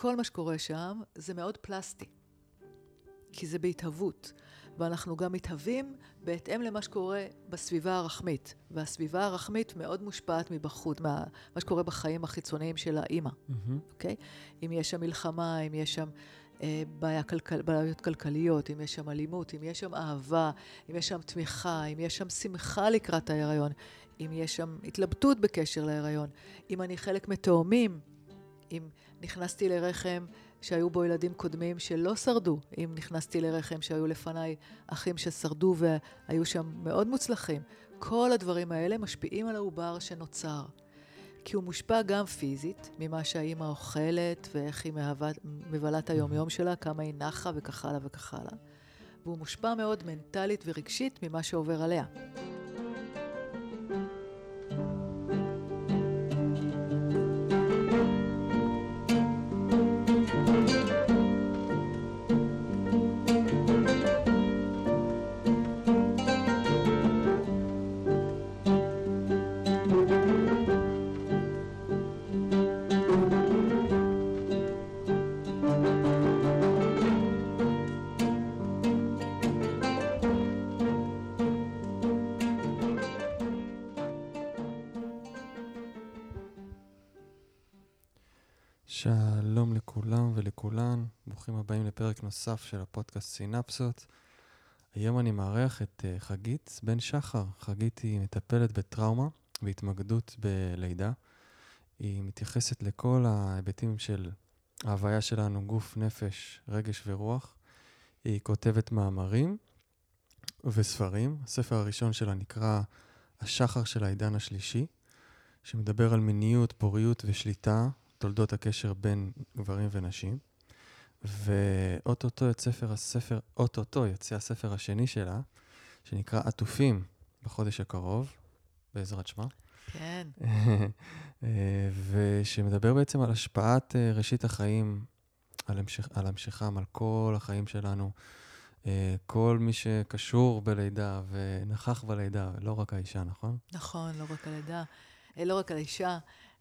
כל מה שקורה שם זה מאוד פלסטי, כי זה בהתהוות. ואנחנו גם מתהווים בהתאם למה שקורה בסביבה הרחמית. והסביבה הרחמית מאוד מושפעת מבחוץ, מה, מה שקורה בחיים החיצוניים של האימא, אוקיי? Mm-hmm. Okay? אם יש שם מלחמה, אם יש שם אה, בעיה כלכל, בעיות כלכליות, אם יש שם אלימות, אם יש שם אהבה, אם יש שם תמיכה, אם יש שם שמחה לקראת ההיריון, אם יש שם התלבטות בקשר להיריון, אם אני חלק מתאומים, אם נכנסתי לרחם שהיו בו ילדים קודמים שלא שרדו, אם נכנסתי לרחם שהיו לפניי אחים ששרדו והיו שם מאוד מוצלחים. כל הדברים האלה משפיעים על העובר שנוצר. כי הוא מושפע גם פיזית, ממה שהאימא אוכלת ואיך היא את היומיום שלה, כמה היא נחה וכך הלאה וכך הלאה. והוא מושפע מאוד מנטלית ורגשית ממה שעובר עליה. נוסף של הפודקאסט סינפסות. היום אני מארח את uh, חגית בן שחר. חגית היא מטפלת בטראומה והתמקדות בלידה. היא מתייחסת לכל ההיבטים של ההוויה שלנו, גוף, נפש, רגש ורוח. היא כותבת מאמרים וספרים. הספר הראשון שלה נקרא השחר של העידן השלישי, שמדבר על מיניות, פוריות ושליטה, תולדות הקשר בין גברים ונשים. ואו-טו-טו יוצא ספר הספר, או-טו-טו יוצא הספר השני שלה, שנקרא עטופים בחודש הקרוב, בעזרת השם. כן. ושמדבר בעצם על השפעת אה, ראשית החיים, על, המשך, על המשכם, על כל החיים שלנו. אה, כל מי שקשור בלידה ונכח בלידה, לא רק האישה, נכון? נכון, לא רק הלידה, אה, לא רק על האישה.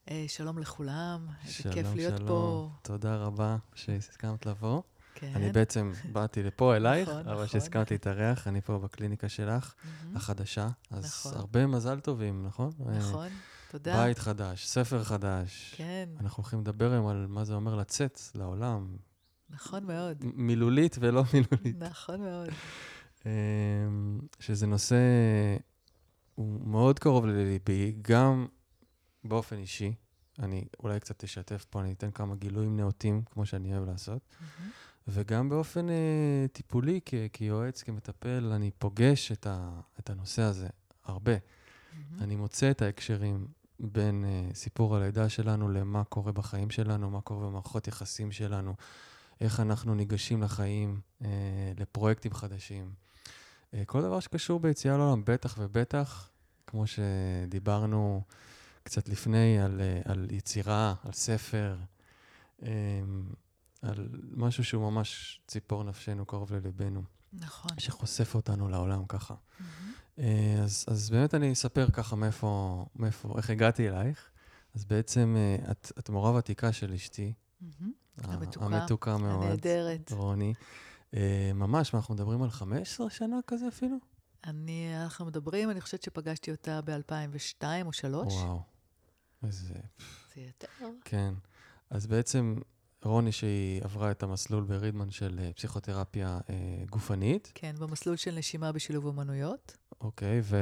אה, שלום לכולם, איזה כיף להיות שלום. פה. תודה רבה שהסכמת לבוא. כן. אני בעצם באתי לפה אלייך, נכון, אבל נכון. שהסכמת להתארח, אני פה בקליניקה שלך, mm-hmm. החדשה. אז נכון. הרבה מזל טובים, נכון? נכון, תודה. בית חדש, ספר חדש. כן. אנחנו הולכים לדבר היום על מה זה אומר לצאת לעולם. נכון מאוד. מילולית ולא מילולית. נכון מאוד. אמ, שזה נושא, הוא מאוד קרוב לליבי, גם באופן אישי, אני אולי קצת אשתף פה, אני אתן כמה גילויים נאותים, כמו שאני אוהב לעשות. Mm-hmm. וגם באופן אה, טיפולי, כ- כיועץ, כמטפל, אני פוגש את, ה- את הנושא הזה הרבה. Mm-hmm. אני מוצא את ההקשרים בין אה, סיפור הלידה שלנו למה קורה בחיים שלנו, מה קורה במערכות יחסים שלנו, איך אנחנו ניגשים לחיים, אה, לפרויקטים חדשים. אה, כל דבר שקשור ביציאה לעולם, בטח ובטח, כמו שדיברנו, קצת לפני על, אה, על יצירה, על ספר, אמ, על משהו שהוא ממש ציפור נפשנו, קרוב לליבנו. נכון. שחושף אותנו לעולם ככה. Mm-hmm. אז, אז באמת אני אספר ככה מאיפה, מאיפה, איך הגעתי אלייך. אז בעצם אה, את, את מורה ותיקה של אשתי. Mm-hmm. המתוקה. המתוקה מאוד. הנהדרת. רוני. ממש, מה, אנחנו מדברים על 15 שנה כזה אפילו? אני, אנחנו מדברים, אני חושבת שפגשתי אותה ב-2002 או 2003. וואו, איזה... זה יותר. כן. אז בעצם רוני, שהיא עברה את המסלול ברידמן של אה, פסיכותרפיה אה, גופנית. כן, במסלול של נשימה בשילוב אומנויות. אוקיי, ו...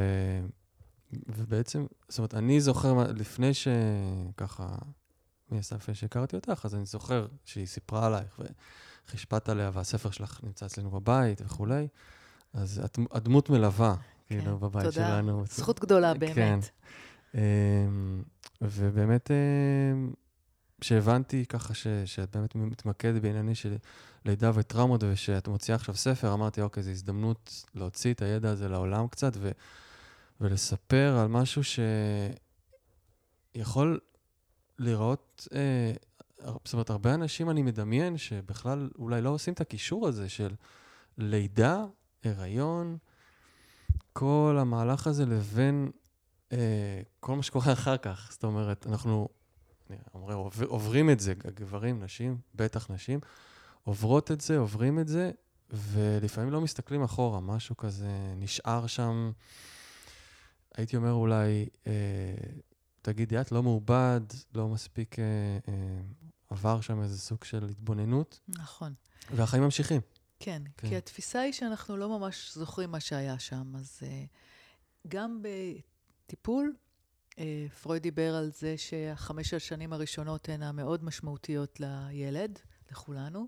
ובעצם, זאת אומרת, אני זוכר, לפני שככה, מי הסתם לפני שהכרתי אותך, אז אני זוכר שהיא סיפרה עלייך, השפעת עליה, והספר שלך נמצא אצלנו בבית וכולי. אז את, הדמות מלווה, כן, כאילו, בבית תודה. שלנו. תודה, זכות גדולה, באמת. כן. אמ, ובאמת, אמ, שהבנתי ככה ש, שאת באמת מתמקדת בענייני של לידה וטראומות, ושאת מוציאה עכשיו ספר, אמרתי, אוקיי, זו הזדמנות להוציא את הידע הזה לעולם קצת, ו, ולספר על משהו שיכול לראות, אה, זאת אומרת, הרבה אנשים, אני מדמיין, שבכלל אולי לא עושים את הקישור הזה של לידה הריון, כל המהלך הזה לבין כל מה שקורה אחר כך. זאת אומרת, אנחנו אני אומר, עובר, עוברים את זה, גברים, נשים, בטח נשים, עוברות את זה, עוברים את זה, ולפעמים לא מסתכלים אחורה, משהו כזה נשאר שם, הייתי אומר אולי, אה, תגידי, את לא מעובד, לא מספיק אה, אה, עבר שם איזה סוג של התבוננות. נכון. והחיים ממשיכים. כן, כן, כי התפיסה היא שאנחנו לא ממש זוכרים מה שהיה שם. אז אה, גם בטיפול, אה, פרויד דיבר על זה שהחמש השנים הראשונות הן המאוד משמעותיות לילד, לכולנו,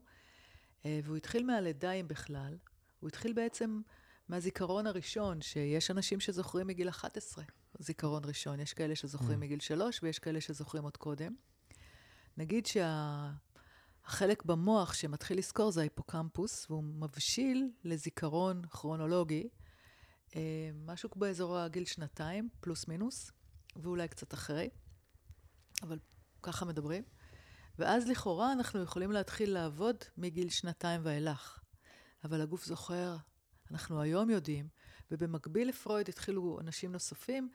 אה, והוא התחיל מהלידה, אם בכלל. הוא התחיל בעצם מהזיכרון הראשון, שיש אנשים שזוכרים מגיל 11, זיכרון ראשון. יש כאלה שזוכרים mm. מגיל 3 ויש כאלה שזוכרים עוד קודם. נגיד שהחלק שה... במוח שמתחיל לזכור זה ההיפוקמפוס, והוא מבשיל לזיכרון כרונולוגי, משהו באזור הגיל שנתיים, פלוס מינוס, ואולי קצת אחרי, אבל ככה מדברים. ואז לכאורה אנחנו יכולים להתחיל לעבוד מגיל שנתיים ואילך. אבל הגוף זוכר, אנחנו היום יודעים, ובמקביל לפרויד התחילו אנשים נוספים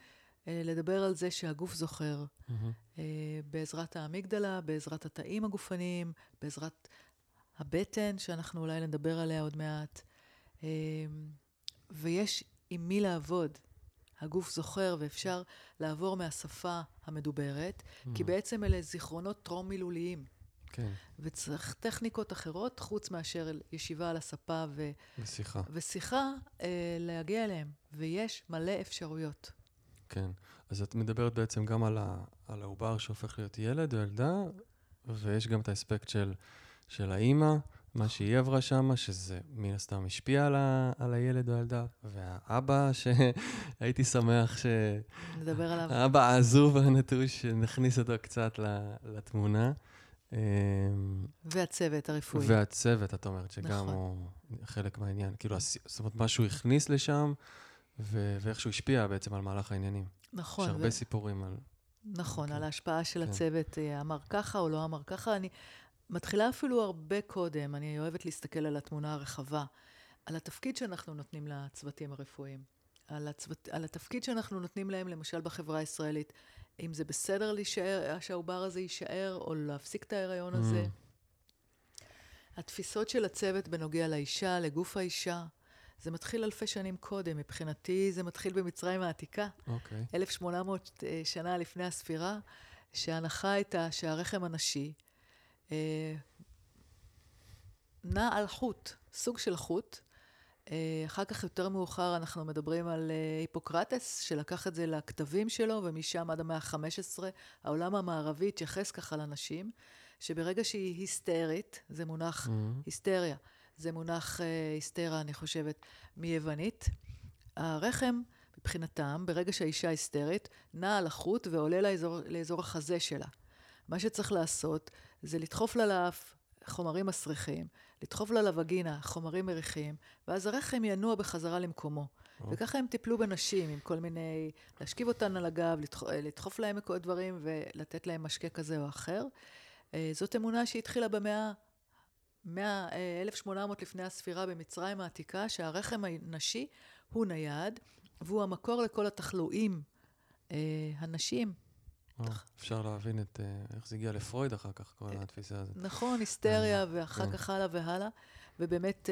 אה, לדבר על זה שהגוף זוכר, mm-hmm. אה, בעזרת האמיגדלה, בעזרת התאים הגופניים, בעזרת הבטן, שאנחנו אולי נדבר עליה עוד מעט. אה, ויש עם מי לעבוד. הגוף זוכר ואפשר לעבור מהשפה המדוברת, mm-hmm. כי בעצם אלה זיכרונות טרום-מילוליים. כן. וצריך טכניקות אחרות, חוץ מאשר ישיבה על הספה ו... ושיחה. ושיחה, אה, להגיע אליהם. ויש מלא אפשרויות. כן. אז את מדברת בעצם גם על, ה... על העובר שהופך להיות ילד או ילדה, ויש גם את האספקט של, של האימא, מה שהיא עברה שם, שזה מן הסתם השפיע על, ה... על הילד או הילדה, והאבא, שהייתי שמח ש... נדבר עליו. האבא העזוב והנטוש, נכניס אותו קצת לתמונה. אמ, והצוות הרפואי. והצוות, את אומרת, שגם נכון. הוא חלק מהעניין. כאילו, זאת אומרת, מה שהוא הכניס לשם, ו- ואיך שהוא השפיע בעצם על מהלך העניינים. נכון. יש הרבה ו... סיפורים על... נכון, כן. על ההשפעה של כן. הצוות, אה, אמר ככה או לא אמר ככה. אני מתחילה אפילו הרבה קודם, אני אוהבת להסתכל על התמונה הרחבה, על התפקיד שאנחנו נותנים לצוותים הרפואיים, על, הצוות, על התפקיד שאנחנו נותנים להם, למשל בחברה הישראלית. אם זה בסדר להישאר, שהעובר הזה יישאר, או להפסיק את ההיריון הזה. Mm. התפיסות של הצוות בנוגע לאישה, לגוף האישה, זה מתחיל אלפי שנים קודם. מבחינתי זה מתחיל במצרים העתיקה. אוקיי. Okay. 1800 אה, שנה לפני הספירה, שההנחה הייתה שהרחם הנשי נע על חוט, סוג של חוט, אה, אחר כך, יותר מאוחר, אנחנו מדברים על אה, היפוקרטס, שלקח את זה לכתבים שלו, ומשם עד המאה ה-15, העולם המערבי התייחס ככה לנשים, שברגע שהיא היסטרית, זה מונח mm-hmm. היסטריה, זה מונח אה, היסטרה, אני חושבת, מיוונית. הרחם, מבחינתם, ברגע שהאישה היסטרית, נע על החוט ועולה לאזור, לאזור החזה שלה. מה שצריך לעשות זה לדחוף לה לאף חומרים מסריחים, לדחוף לה לווגינה חומרים מריחים, ואז הרחם ינוע בחזרה למקומו. Oh. וככה הם טיפלו בנשים, עם כל מיני, להשכיב אותן על הגב, לדחוף, לדחוף להם כל דברים ולתת להם משקה כזה או אחר. אה, זאת אמונה שהתחילה במאה, 100, 1800 לפני הספירה במצרים העתיקה, שהרחם הנשי הוא נייד, והוא המקור לכל התחלואים אה, הנשים אה, אפשר להבין את אה, איך זה הגיע לפרויד אחר כך, כל אה, התפיסה הזאת. נכון, היסטריה, ואחר כן. כך הלאה והלאה. ובאמת,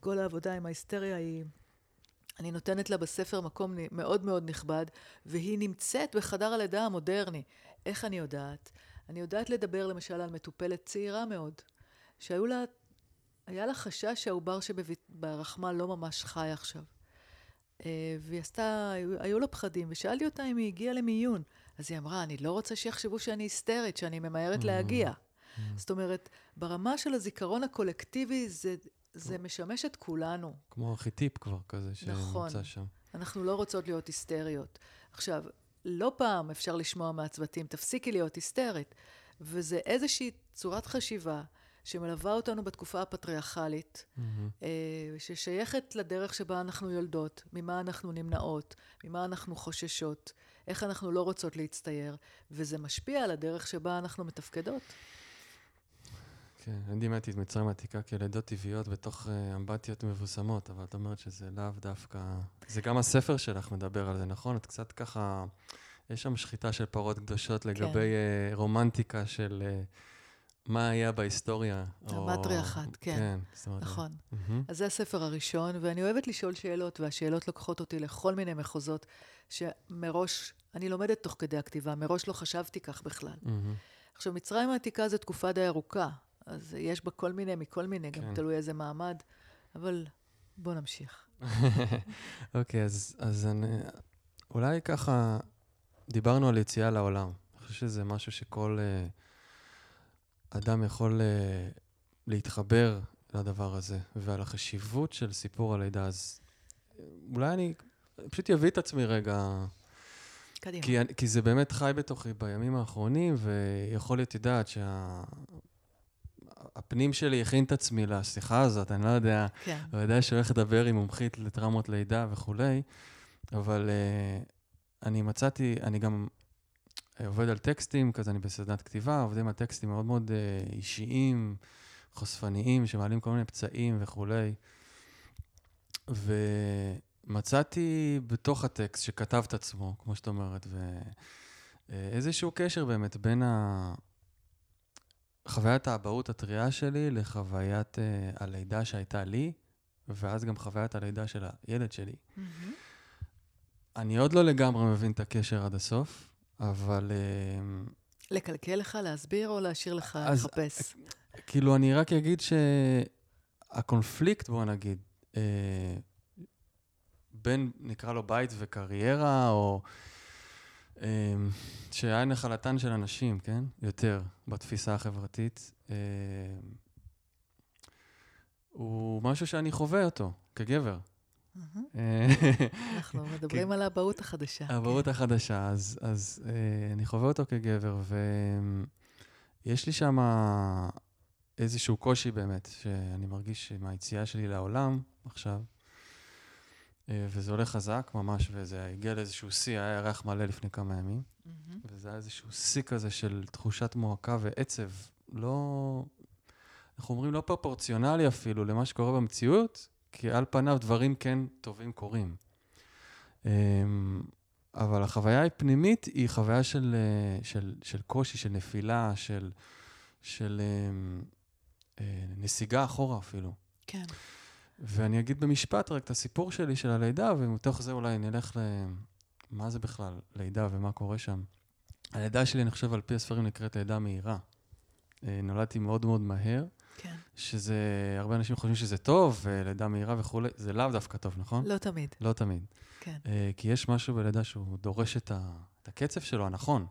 כל העבודה עם ההיסטריה היא... אני נותנת לה בספר מקום מאוד מאוד נכבד, והיא נמצאת בחדר הלידה המודרני. איך אני יודעת? אני יודעת לדבר למשל על מטופלת צעירה מאוד, שהיו לה, היה לה חשש שהעובר שברחמה לא ממש חי עכשיו. והיא עשתה, היו לה פחדים, ושאלתי אותה אם היא הגיעה למיון. אז היא אמרה, אני לא רוצה שיחשבו שאני היסטרית, שאני ממהרת mm-hmm. להגיע. Mm-hmm. זאת אומרת, ברמה של הזיכרון הקולקטיבי, זה, זה משמש את כולנו. כמו ארכיטיפ כבר כזה, שנמצא נכון. שם. אנחנו לא רוצות להיות היסטריות. עכשיו, לא פעם אפשר לשמוע מהצוותים, תפסיקי להיות היסטרית. וזה איזושהי צורת חשיבה שמלווה אותנו בתקופה הפטריארכלית, mm-hmm. ששייכת לדרך שבה אנחנו יולדות, ממה אנחנו נמנעות, ממה אנחנו חוששות. איך אנחנו לא רוצות להצטייר, וזה משפיע על הדרך שבה אנחנו מתפקדות. כן, אני דימדתי את מצרים העתיקה כלידות טבעיות בתוך uh, אמבטיות מבוסמות, אבל את אומרת שזה לאו דווקא... זה גם הספר שלך מדבר על זה, נכון? את קצת ככה יש שם שחיטה של פרות קדושות כן. לגבי אה, רומנטיקה של אה, מה היה בהיסטוריה. או- המטריארכט, כן. כן, אומרת... נכון. מהמם. אז זה הספר הראשון, ואני אוהבת לשאול שאלות, והשאלות לוקחות אותי לכל מיני מחוזות, שמראש, אני לומדת תוך כדי הכתיבה, מראש לא חשבתי כך בכלל. מהמם. עכשיו, מצרים העתיקה זו תקופה די ארוכה, אז יש בה כל מיני מכל מיני, גם כן. תלוי איזה מעמד, אבל בואו נמשיך. אוקיי, אז, אז אני, אולי ככה, דיברנו על יציאה לעולם. אני חושב שזה משהו שכל אה, אדם יכול אה, להתחבר לדבר הזה, ועל החשיבות של סיפור הלידה. אז אה, אולי אני פשוט אביא את עצמי רגע, קדימה. כי, אני- כי זה באמת חי בתוכי בימים האחרונים, ויכול להיות, יודעת, שה... הפנים שלי הכין את עצמי לשיחה הזאת, אני לא יודע, כן. אני יודע שהוא הולך לדבר עם מומחית לטראומות לידה וכולי, אבל uh, אני מצאתי, אני גם עובד על טקסטים, כזה אני בסדנת כתיבה, עובדים על טקסטים מאוד מאוד uh, אישיים, חושפניים, שמעלים כל מיני פצעים וכולי. ומצאתי בתוך הטקסט שכתב את עצמו, כמו שאת אומרת, ואיזשהו קשר באמת בין ה... חוויית האבהות הטריה שלי לחוויית uh, הלידה שהייתה לי, ואז גם חוויית הלידה של הילד שלי. מהמם. אני עוד לא לגמרי מבין את הקשר עד הסוף, אבל uh, לקלקל לך, להסביר, או להשאיר לך אז- לחפש? כאילו, אני רק אגיד שהקונפליקט, בוא נגיד, uh, בין, נקרא לו בית וקריירה, או uh, שהיה נחלתן של אנשים, כן? יותר, בתפיסה החברתית. Uh, הוא משהו שאני חווה אותו כגבר. אנחנו מדברים על האבהות החדשה. האבהות כן. החדשה, אז, אז אה, אני חווה אותו כגבר, ויש לי שם איזשהו קושי באמת, שאני מרגיש מהיציאה שלי לעולם עכשיו, אה, וזה הולך חזק ממש, וזה הגיע לאיזשהו שיא, היה ירח מלא לפני כמה ימים. וזה היה איזשהו שיא כזה של תחושת מועקה ועצב, לא, אנחנו אומרים לא פרופורציונלי אפילו למה שקורה במציאות, כי על פניו דברים כן טובים קורים. אמ, אבל החוויה הפנימית היא חוויה של, אה, של, של קושי, של נפילה, של, של אמ, אה, נסיגה אחורה אפילו. כן. ואני אגיד במשפט רק את הסיפור שלי של הלידה, ומתוך זה אולי נלך ל... מה זה בכלל לידה ומה קורה שם. הלידה שלי, אני חושב, על פי הספרים נקראת לידה מהירה. אה, נולדתי מאוד מאוד מהר, כן. שזה, הרבה אנשים חושבים שזה טוב, ולידה מהירה וכולי, זה לאו דווקא טוב, נכון? לא תמיד. לא תמיד. כן. אה, כי יש משהו בלידה שהוא דורש את, ה, את הקצב שלו הנכון,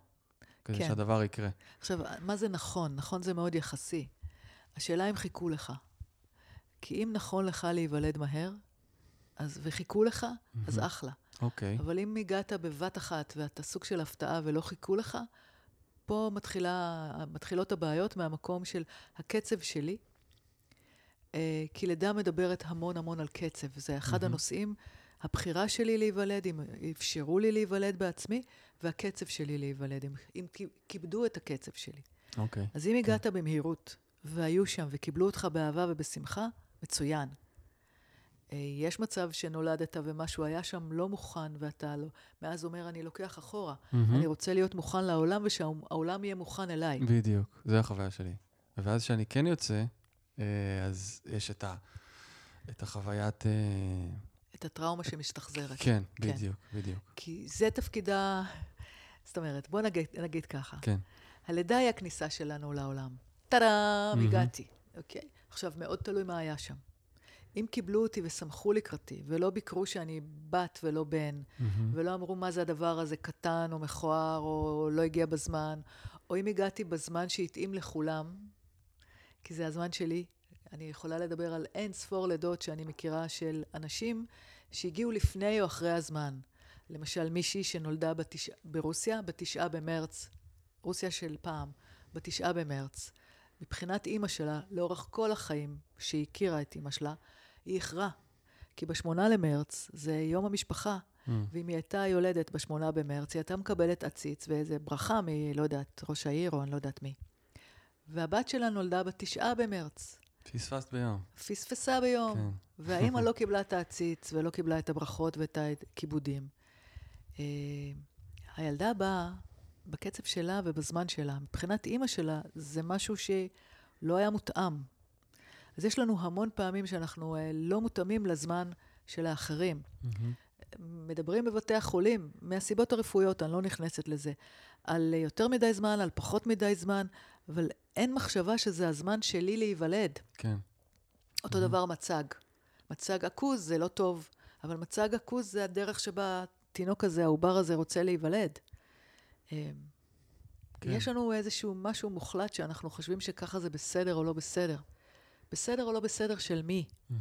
כדי כן. שהדבר יקרה. עכשיו, מה זה נכון? נכון זה מאוד יחסי. השאלה אם חיכו לך. כי אם נכון לך להיוולד מהר, אז וחיכו לך, אז מהמם. אחלה. אוקיי. אבל אם הגעת בבת אחת ואתה סוג של הפתעה ולא חיכו לך, פה מתחילה, מתחילות הבעיות מהמקום של הקצב שלי. אה, כי לידה מדברת המון המון על קצב. זה אחד מהמם. הנושאים, הבחירה שלי להיוולד, אם אפשרו לי להיוולד בעצמי, והקצב שלי להיוולד, אם, אם כי- כיבדו את הקצב שלי. אוקיי. אז אם הגעת במהירות, והיו שם וקיבלו אותך באהבה ובשמחה, מצוין. אה, יש מצב שנולדת ומשהו היה שם לא מוכן ואתה לא, מאז אומר, אני לוקח אחורה. מהמם. אני רוצה להיות מוכן לעולם ושהעולם יהיה מוכן אליי. בדיוק, זו החוויה שלי. ואז כשאני כן יוצא, אה, אז יש את, ה, את החוויית... אה, את הטראומה שמשתחזרת. כן, כן. בדיוק, בדיוק. כי זה תפקידה, זאת אומרת, בוא נגיד, נגיד ככה. כן. הלידה היא הכניסה שלנו לעולם. טאדאם, מהמם. הגעתי, אוקיי? עכשיו, מאוד תלוי מה היה שם. אם קיבלו אותי ושמחו לקראתי, ולא ביקרו שאני בת ולא בן, מהמם. ולא אמרו מה זה הדבר הזה, קטן או מכוער, או לא הגיע בזמן, או אם הגעתי בזמן שהתאים לכולם, כי זה הזמן שלי, אני יכולה לדבר על אין ספור לידות שאני מכירה של אנשים שהגיעו לפני או אחרי הזמן. למשל, מישהי שנולדה בתש... ברוסיה, בתשעה במרץ, רוסיה של פעם, בתשעה במרץ. מבחינת אימא שלה, לאורך כל החיים שהיא הכירה את אימא שלה, היא איחרה. כי בשמונה למרץ זה יום המשפחה, Mm. ואם היא הייתה יולדת בשמונה במרץ, היא הייתה מקבלת עציץ ואיזה ברכה מ... לא יודעת, ראש העיר או אני לא יודעת מי. והבת שלה נולדה בתשעה במרץ. פספסת ביום. פספסה ביום. כן. והאימא לא קיבלה את העציץ ולא קיבלה את הברכות ואת הכיבודים. אה, הילדה באה בקצב שלה ובזמן שלה. מבחינת אימא שלה, זה משהו שלא היה מותאם. אז יש לנו המון פעמים שאנחנו אה, לא מותאמים לזמן של האחרים. Mm-hmm. מדברים בבתי החולים, מהסיבות הרפואיות, אני לא נכנסת לזה, על יותר מדי זמן, על פחות מדי זמן, אבל אין מחשבה שזה הזמן שלי להיוולד. כן. אותו mm-hmm. דבר מצג. מצג עכוז זה לא טוב, אבל מצג עכוז זה הדרך שבה התינוק הזה, העובר הזה, רוצה להיוולד. אמ, כן. יש לנו איזשהו משהו מוחלט שאנחנו חושבים שככה זה בסדר או לא בסדר. בסדר או לא בסדר של מי? Mm-hmm.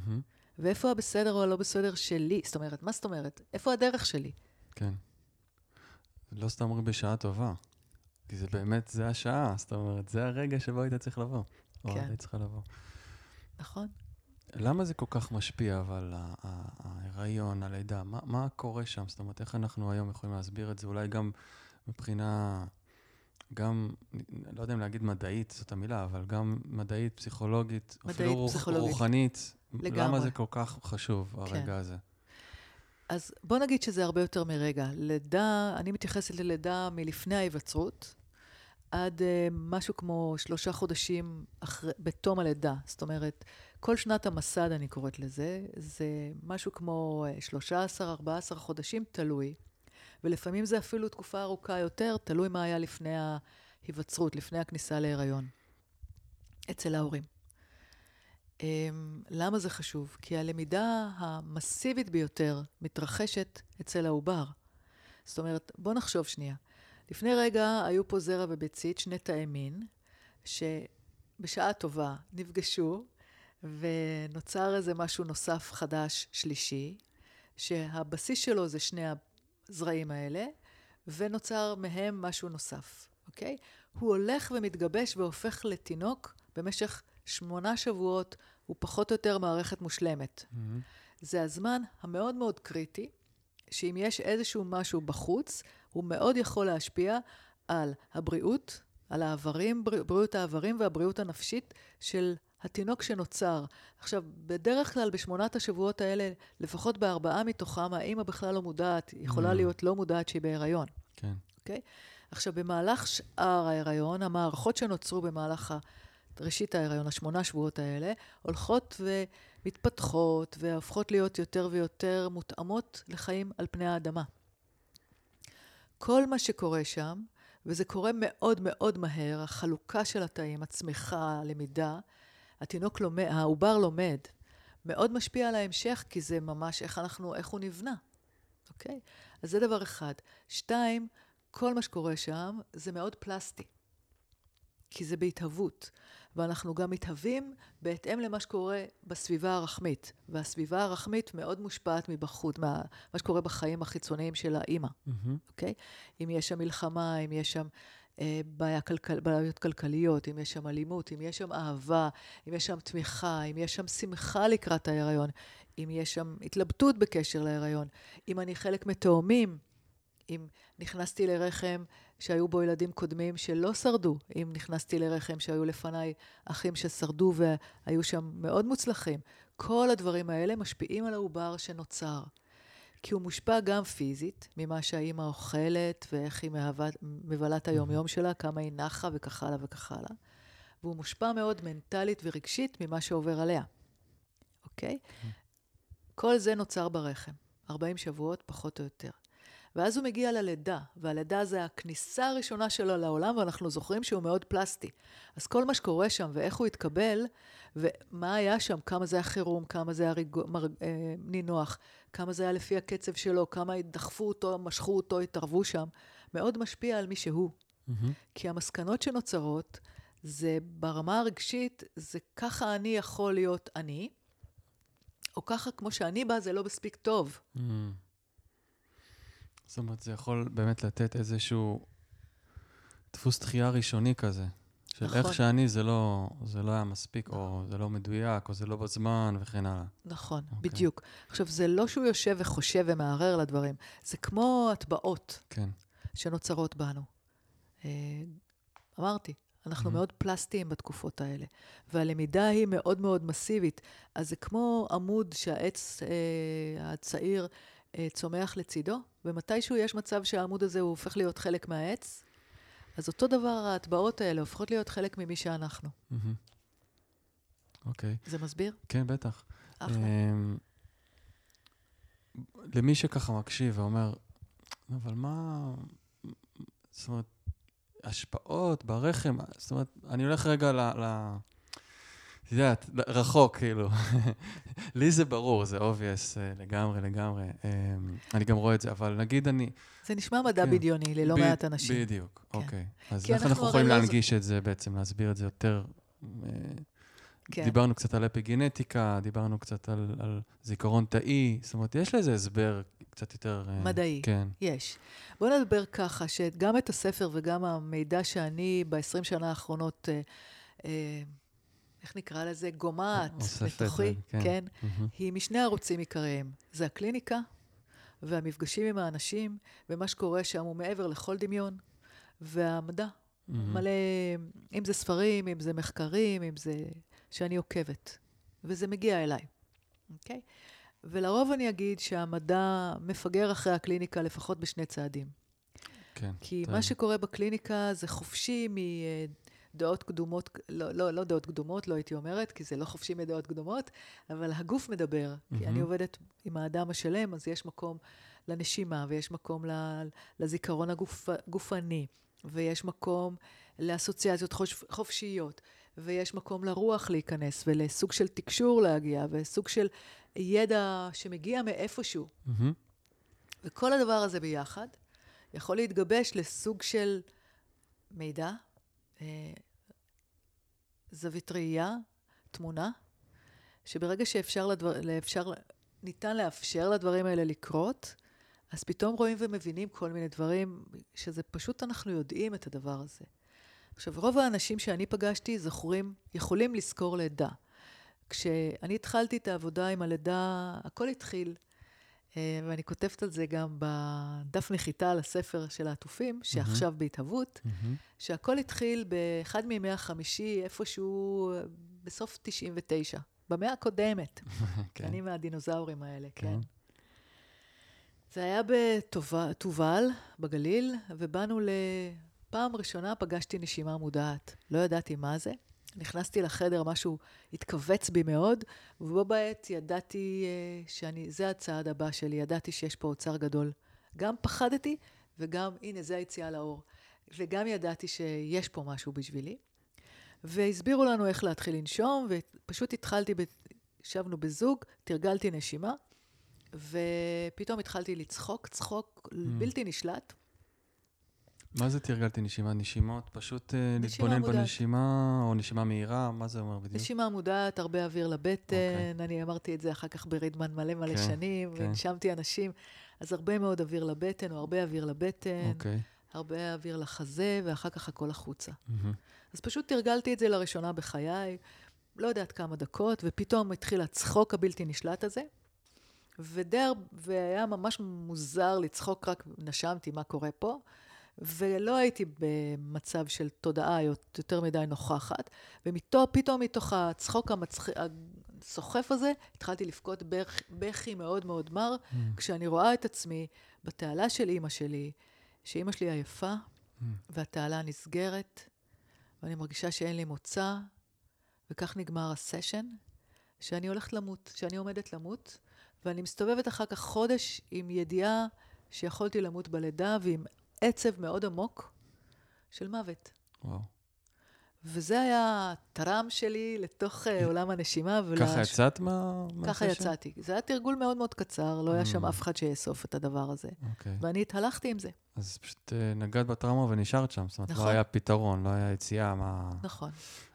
ואיפה הבסדר או הלא בסדר שלי? זאת אומרת, מה זאת אומרת? איפה הדרך שלי? כן. לא סתם אומרים בשעה טובה. כי זה באמת, זה השעה, זאת אומרת, זה הרגע שבו היית צריך לבוא. כן. או היית צריכה לבוא. נכון. למה זה כל כך משפיע, אבל, ההיריון, הלידה? מה, מה קורה שם? זאת אומרת, איך אנחנו היום יכולים להסביר את זה? אולי גם מבחינה, גם, לא יודע אם להגיד מדעית, זאת המילה, אבל גם מדעית, פסיכולוגית, מדעית, אפילו פסיכולוגית. רוחנית. לגמרי. למה זה כל כך חשוב, כן. הרגע כן. הזה? אז בוא נגיד שזה הרבה יותר מרגע. לידה, אני מתייחסת ללידה מלפני ההיווצרות, עד uh, משהו כמו שלושה חודשים אחרי, בתום הלידה. זאת אומרת, כל שנת המסד, אני קוראת לזה, זה משהו כמו 13-14 אה, חודשים, תלוי. ולפעמים זה אפילו תקופה ארוכה יותר, תלוי מה היה לפני ההיווצרות, לפני הכניסה להיריון, אצל ההורים. Um, למה זה חשוב? כי הלמידה המסיבית ביותר מתרחשת אצל העובר. זאת אומרת, בוא נחשוב שנייה. לפני רגע היו פה זרע וביצית, שני תאי מין, שבשעה טובה נפגשו, ונוצר איזה משהו נוסף חדש, שלישי, שהבסיס שלו זה שני הזרעים האלה, ונוצר מהם משהו נוסף, אוקיי? הוא הולך ומתגבש והופך לתינוק במשך שמונה שבועות, הוא פחות או יותר מערכת מושלמת. Mm-hmm. זה הזמן המאוד מאוד קריטי, שאם יש איזשהו משהו בחוץ, הוא מאוד יכול להשפיע על הבריאות, על האיברים, בריאות האיברים והבריאות הנפשית של התינוק שנוצר. עכשיו, בדרך כלל בשמונת השבועות האלה, לפחות בארבעה מתוכם, האימא בכלל לא מודעת, יכולה mm. להיות לא מודעת שהיא בהיריון. כן. אוקיי? Okay? עכשיו, במהלך שאר ההיריון, המערכות שנוצרו במהלך ראשית ההיריון, השמונה שבועות האלה, הולכות ומתפתחות והופכות להיות יותר ויותר מותאמות לחיים על פני האדמה. כל מה שקורה שם, וזה קורה מאוד מאוד מהר, החלוקה של התאים, הצמיחה, הלמידה, התינוק לומד, העובר לומד, מאוד משפיע על ההמשך, כי זה ממש איך אנחנו, איך הוא נבנה, אוקיי? אז זה דבר אחד. שתיים, כל מה שקורה שם זה מאוד פלסטי, כי זה בהתהוות. ואנחנו גם מתהווים בהתאם למה שקורה בסביבה הרחמית. והסביבה הרחמית מאוד מושפעת מבחוץ, מה שקורה בחיים החיצוניים של האימא, mm-hmm. אוקיי? אם יש שם מלחמה, אם יש שם בעיה כלכל, בעיות כלכליות, אם יש שם אלימות, אם יש שם אהבה, אם יש שם תמיכה, אם יש שם שמחה לקראת ההיריון, אם יש שם התלבטות בקשר להיריון, אם אני חלק מתאומים, אם נכנסתי לרחם שהיו בו ילדים קודמים שלא שרדו, אם נכנסתי לרחם שהיו לפניי אחים ששרדו והיו שם מאוד מוצלחים, כל הדברים האלה משפיעים על העובר שנוצר. כי הוא מושפע גם פיזית, ממה שהאימא אוכלת ואיך היא מבלה את היומיום שלה, כמה היא נחה וכך הלאה וכך הלאה. והוא מושפע מאוד מנטלית ורגשית ממה שעובר עליה, אוקיי? כל זה נוצר ברחם, 40 שבועות פחות או יותר. ואז הוא מגיע ללידה, והלידה זה הכניסה הראשונה שלו לעולם, ואנחנו זוכרים שהוא מאוד פלסטי. אז כל מה שקורה שם ואיך הוא התקבל, ומה היה שם, כמה זה היה חירום, כמה זה היה ריג... מר... אה, נינוח, כמה זה היה לפי הקצב שלו, כמה דחפו אותו, משכו אותו, התערבו שם, מאוד משפיע על מי שהוא. Mm-hmm. כי המסקנות שנוצרות, זה ברמה הרגשית, זה ככה אני יכול להיות אני, או ככה כמו שאני בא, זה לא מספיק טוב. Mm-hmm. זאת אומרת, זה יכול באמת לתת איזשהו דפוס דחייה ראשוני כזה. של נכון. איך שאני זה לא, זה לא היה מספיק, נכון. או זה לא מדויק, או זה לא בזמן, וכן הלאה. נכון, okay. אוקיי. בדיוק. עכשיו, זה לא שהוא יושב וחושב ומערער לדברים, זה כמו הטבעות כן. שנוצרות בנו. אה, אמרתי, אנחנו mm-hmm. מאוד פלסטיים בתקופות האלה, והלמידה היא מאוד מאוד מסיבית. אז זה כמו עמוד שהעץ אה, הצעיר אה, צומח לצידו, ומתישהו יש מצב שהעמוד הזה הוא הופך להיות חלק מהעץ, אז אותו דבר, ההטבעות האלה הופכות להיות חלק ממי שאנחנו. אוקיי. זה מסביר? כן, בטח. אחלה. אמ, למי שככה מקשיב ואומר, אבל מה... זאת אומרת, השפעות ברחם, זאת אומרת, אני הולך רגע ל... ל... את יודעת, רחוק, כאילו. לי זה ברור, זה obvious אה, לגמרי, לגמרי. אמ, אני גם רואה את זה, אבל נגיד אני... זה נשמע מדע כן. בדיוני ללא ב- מעט אנשים. בדיוק, כן. אוקיי. אז איך אנחנו אנחנו יכולים לא להנגיש את זה בעצם, להסביר את זה יותר? אה, כן. דיברנו קצת על אפיגנטיקה, דיברנו קצת על, על זיכרון תאי, זאת אומרת, יש לזה הסבר קצת יותר... אה, מדעי. כן. יש. בואו נדבר ככה, שגם את הספר וגם המידע שאני ב-20 שנה האחרונות, אה, אה, איך נקרא לזה? גומעת לתוכי, כן. כן? מהמם. היא משני ערוצים עיקריים. זה הקליניקה והמפגשים עם האנשים, ומה שקורה שם הוא מעבר לכל דמיון, והמדע. מהמם. מלא, אם זה ספרים, אם זה מחקרים, אם זה... שאני עוקבת. וזה מגיע אליי, אוקיי? ולרוב אני אגיד שהמדע מפגר אחרי הקליניקה לפחות בשני צעדים. כן. כי אתה- מה שקורה בקליניקה זה חופשי מדעות קדומות, לא, לא, לא דעות קדומות, לא הייתי אומרת, כי זה לא חופשי מדעות קדומות, אבל הגוף מדבר. כי אני. עובדת עם האדם השלם, אז יש מקום לנשימה, ויש מקום ל- לזיכרון הגוף, הגופני, ויש מקום לאסוציאציות חופש, חופשיות, ויש מקום לרוח להיכנס, ולסוג של תקשור להגיע, וסוג של ידע שמגיע מאיפשהו. מהמם. וכל הדבר הזה ביחד יכול להתגבש לסוג של מידע, אה, זווית ראייה, תמונה, שברגע שאפשר לדבר, לאפשר, ניתן לאפשר לדברים האלה לקרות, אז פתאום רואים ומבינים כל מיני דברים, שזה פשוט אנחנו יודעים את הדבר הזה. עכשיו, רוב האנשים שאני פגשתי זוכרים, יכולים לזכור לידה. כשאני התחלתי את העבודה עם הלידה, הכל התחיל ואני כותבת על זה גם בדף נחיתה על הספר של העטופים, שעכשיו בהתהוות. שהכל התחיל באחד מימי החמישי, איפשהו אה, בסוף 99, במאה הקודמת. כן. אני מהדינוזאורים האלה, כן. כן. זה היה בתובל, בגליל, ובאנו לפעם ראשונה פגשתי נשימה מודעת. לא ידעתי מה זה. נכנסתי לחדר, משהו התכווץ בי מאוד, ובו בעת ידעתי אה, שאני, זה הצעד הבא שלי, ידעתי שיש פה אוצר גדול. גם פחדתי, וגם, הנה, זה היציאה לאור. וגם ידעתי שיש פה משהו בשבילי. והסבירו לנו איך להתחיל לנשום, ופשוט התחלתי, ב... ישבנו בזוג, תרגלתי נשימה, ופתאום התחלתי לצחוק, צחוק בלתי נשלט. מה זה תרגלתי נשימה? נשימות? פשוט אה, נשימה להתבונן מודעת. בנשימה, או נשימה מהירה? מה זה אומר בדיוק? נשימה מודעת, הרבה אוויר לבטן, אוקיי. אני אמרתי את זה אחר כך ברידמן מלא מלא כן, שנים, כן. והנשמתי אנשים, אז הרבה מאוד אוויר לבטן, או הרבה אוויר לבטן, אוקיי. הרבה אוויר לחזה, ואחר כך הכל החוצה. מהמם. אז פשוט תרגלתי את זה לראשונה בחיי, לא יודעת כמה דקות, ופתאום התחיל הצחוק הבלתי נשלט הזה. ודי, והיה ממש מוזר לצחוק, רק נשמתי מה קורה פה, ולא הייתי במצב של תודעה יותר מדי נוכחת, ופתאום מתוך הצחוק המצח... הסוחף הזה, התחלתי לבכות בכ- בכי מאוד מאוד מר, כשאני רואה את עצמי בתעלה של אימא שלי, שאימא שלי עייפה, והתעלה נסגרת, ואני מרגישה שאין לי מוצא, וכך נגמר הסשן, שאני הולכת למות, שאני עומדת למות, ואני מסתובבת אחר כך חודש עם ידיעה שיכולתי למות בלידה, ועם עצב מאוד עמוק של מוות. וואו. וזה היה הטראם שלי לתוך אה, עולם הנשימה. ול- ככה יצאת מה... ככה? יצאתי. זה היה תרגול מאוד מאוד קצר, לא היה שם Mm. אף אחד שיאסוף את הדבר הזה. אוקיי. ואני התהלכתי עם זה, אז פשוט אה, נגעת בטראומה ונשארת שם. זאת אומרת, נכון. לא היה פתרון, לא היה יציאה, מה... נכון.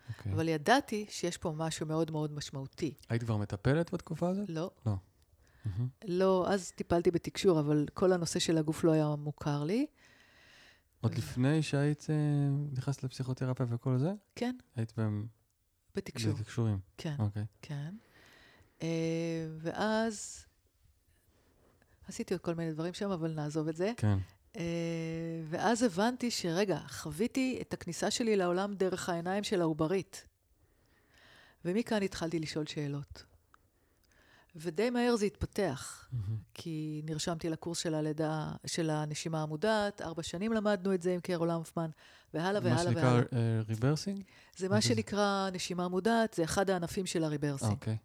אוקיי. אבל ידעתי שיש פה משהו מאוד מאוד משמעותי. היית כבר מטפלת בתקופה הזאת? לא, מהמם. לא, אז טיפלתי בתקשור, אבל כל הנושא של הגוף לא היה מוכר לי. עוד לפני שהיית אה, נכנסת לפסיכותרפיה וכל זה? כן, היית בהם... בתקשור. בתקשורים. כן, אוקיי. כן. אה, ואז עשיתי עוד כל מיני דברים שם, אבל נעזוב את זה. כן. אה, ואז הבנתי שרגע, חוויתי את הכניסה שלי לעולם דרך העיניים של העוברית. ומכאן התחלתי לשאול שאלות. ודי מהר זה התפתח, כי נרשמתי לקורס של הלידה, של הנשימה המודעת, ארבע שנים למדנו את זה עם קרול למפמן, והלאה והלאה והלאה. מה שנקרא rebirthing? זה מה שנקרא נשימה מודעת, זה אחד הענפים של ה rebirthing. אוקיי.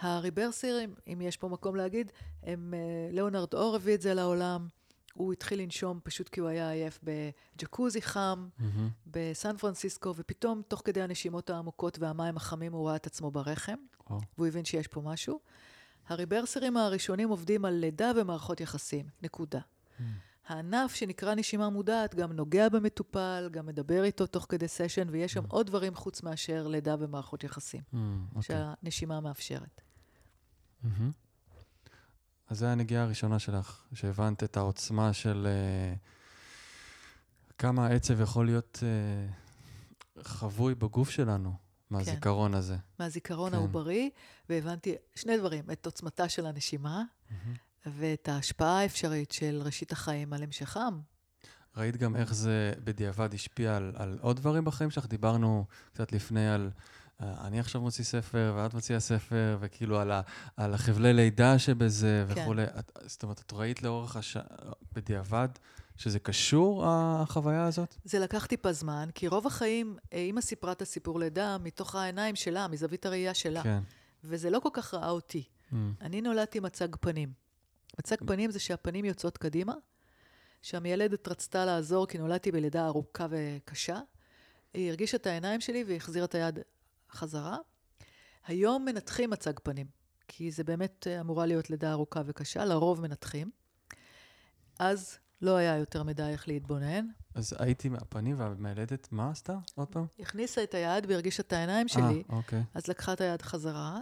הריברסרים, אם יש פה מקום להגיד, הם, אה, ליאונרד אור הביא את זה לעולם. הוא התחיל לנשום פשוט כי הוא היה עייף בג'קוזי חם, mm-hmm. בסן פרנסיסקו, ופתאום, תוך כדי הנשימות העמוקות והמים החמים, הוא ראה את עצמו ברחם, oh. והוא הבין שיש פה משהו. הריברסרים הראשונים עובדים על לידה ומערכות יחסים, נקודה. Mm. הענף שנקרא נשימה מודעת גם נוגע במטופל, גם מדבר איתו תוך כדי סשן, ויש שם mm. עוד דברים חוץ מאשר לידה ומערכות יחסים, mm, okay. אוקיי. שהנשימה מאפשרת. Mm-hmm. אז זו הנגיעה הראשונה שלך, שהבנת את העוצמה של uh, כמה העצב יכול להיות uh, חבוי בגוף שלנו מהזיכרון כן. הזה. מהזיכרון כן. העוברי, והבנתי שני דברים, את עוצמתה של הנשימה, mm-hmm. ואת ההשפעה האפשרית של ראשית החיים על המשכם. ראית גם איך זה בדיעבד השפיע על, על עוד דברים בחיים שלך? דיברנו קצת לפני על... אה, אני עכשיו מוציא ספר, ואת מוציאה ספר, וכאילו על, ה, על החבלי לידה שבזה כן. וכולי. את, זאת אומרת, את ראית לאורך הש... בדיעבד שזה קשור, החוויה הזאת? זה לקח טיפה זמן, כי רוב החיים, אה, אימא סיפרה את הסיפור לידה מתוך העיניים שלה, מזווית הראייה שלה. כן. וזה לא כל כך ראה אותי. Mm. אני נולדתי מצג פנים. מצג פנים זה שהפנים יוצאות קדימה, שהמיילדת רצתה לעזור כי נולדתי בלידה ארוכה וקשה. היא הרגישה את העיניים שלי והחזירה את היד חזרה. היום מנתחים מצג פנים, כי זה באמת אמורה להיות לידה ארוכה וקשה, לרוב מנתחים. אז לא היה יותר מדי איך להתבונן. אז הייתי מהפנים והמיילדת, מה עשתה? עוד פעם? הכניסה את היד והרגישה את העיניים שלי, 아, אה, אוקיי. אז לקחה את היד חזרה,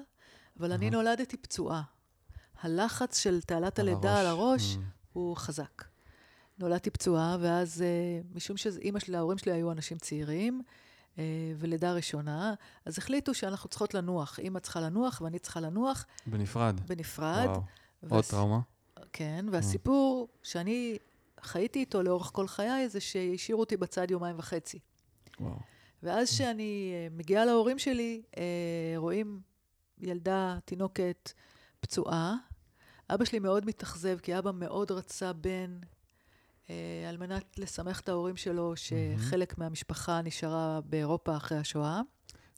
אבל אני נולדתי פצועה. הלחץ של תעלת הלידה על הראש mm. הוא חזק. נולדתי פצועה, ואז uh, משום שאימא שלי, ההורים שלי היו אנשים צעירים, ולידה ראשונה, אז החליטו שאנחנו צריכות לנוח. אימא צריכה לנוח ואני צריכה לנוח. בנפרד. בנפרד. וואו. והס... עוד טראומה. כן, והסיפור mm. שאני חייתי איתו לאורך כל חיי, זה שהשאירו אותי בצד יומיים וחצי. וואו. ואז כשאני uh, מגיעה להורים שלי, רואים ילדה, תינוקת, פצועה. אבא שלי מאוד מתאכזב, כי אבא מאוד רצה בן, אה, על מנת לשמח את ההורים שלו, שחלק mm-hmm. מהמשפחה נשארה באירופה אחרי השואה.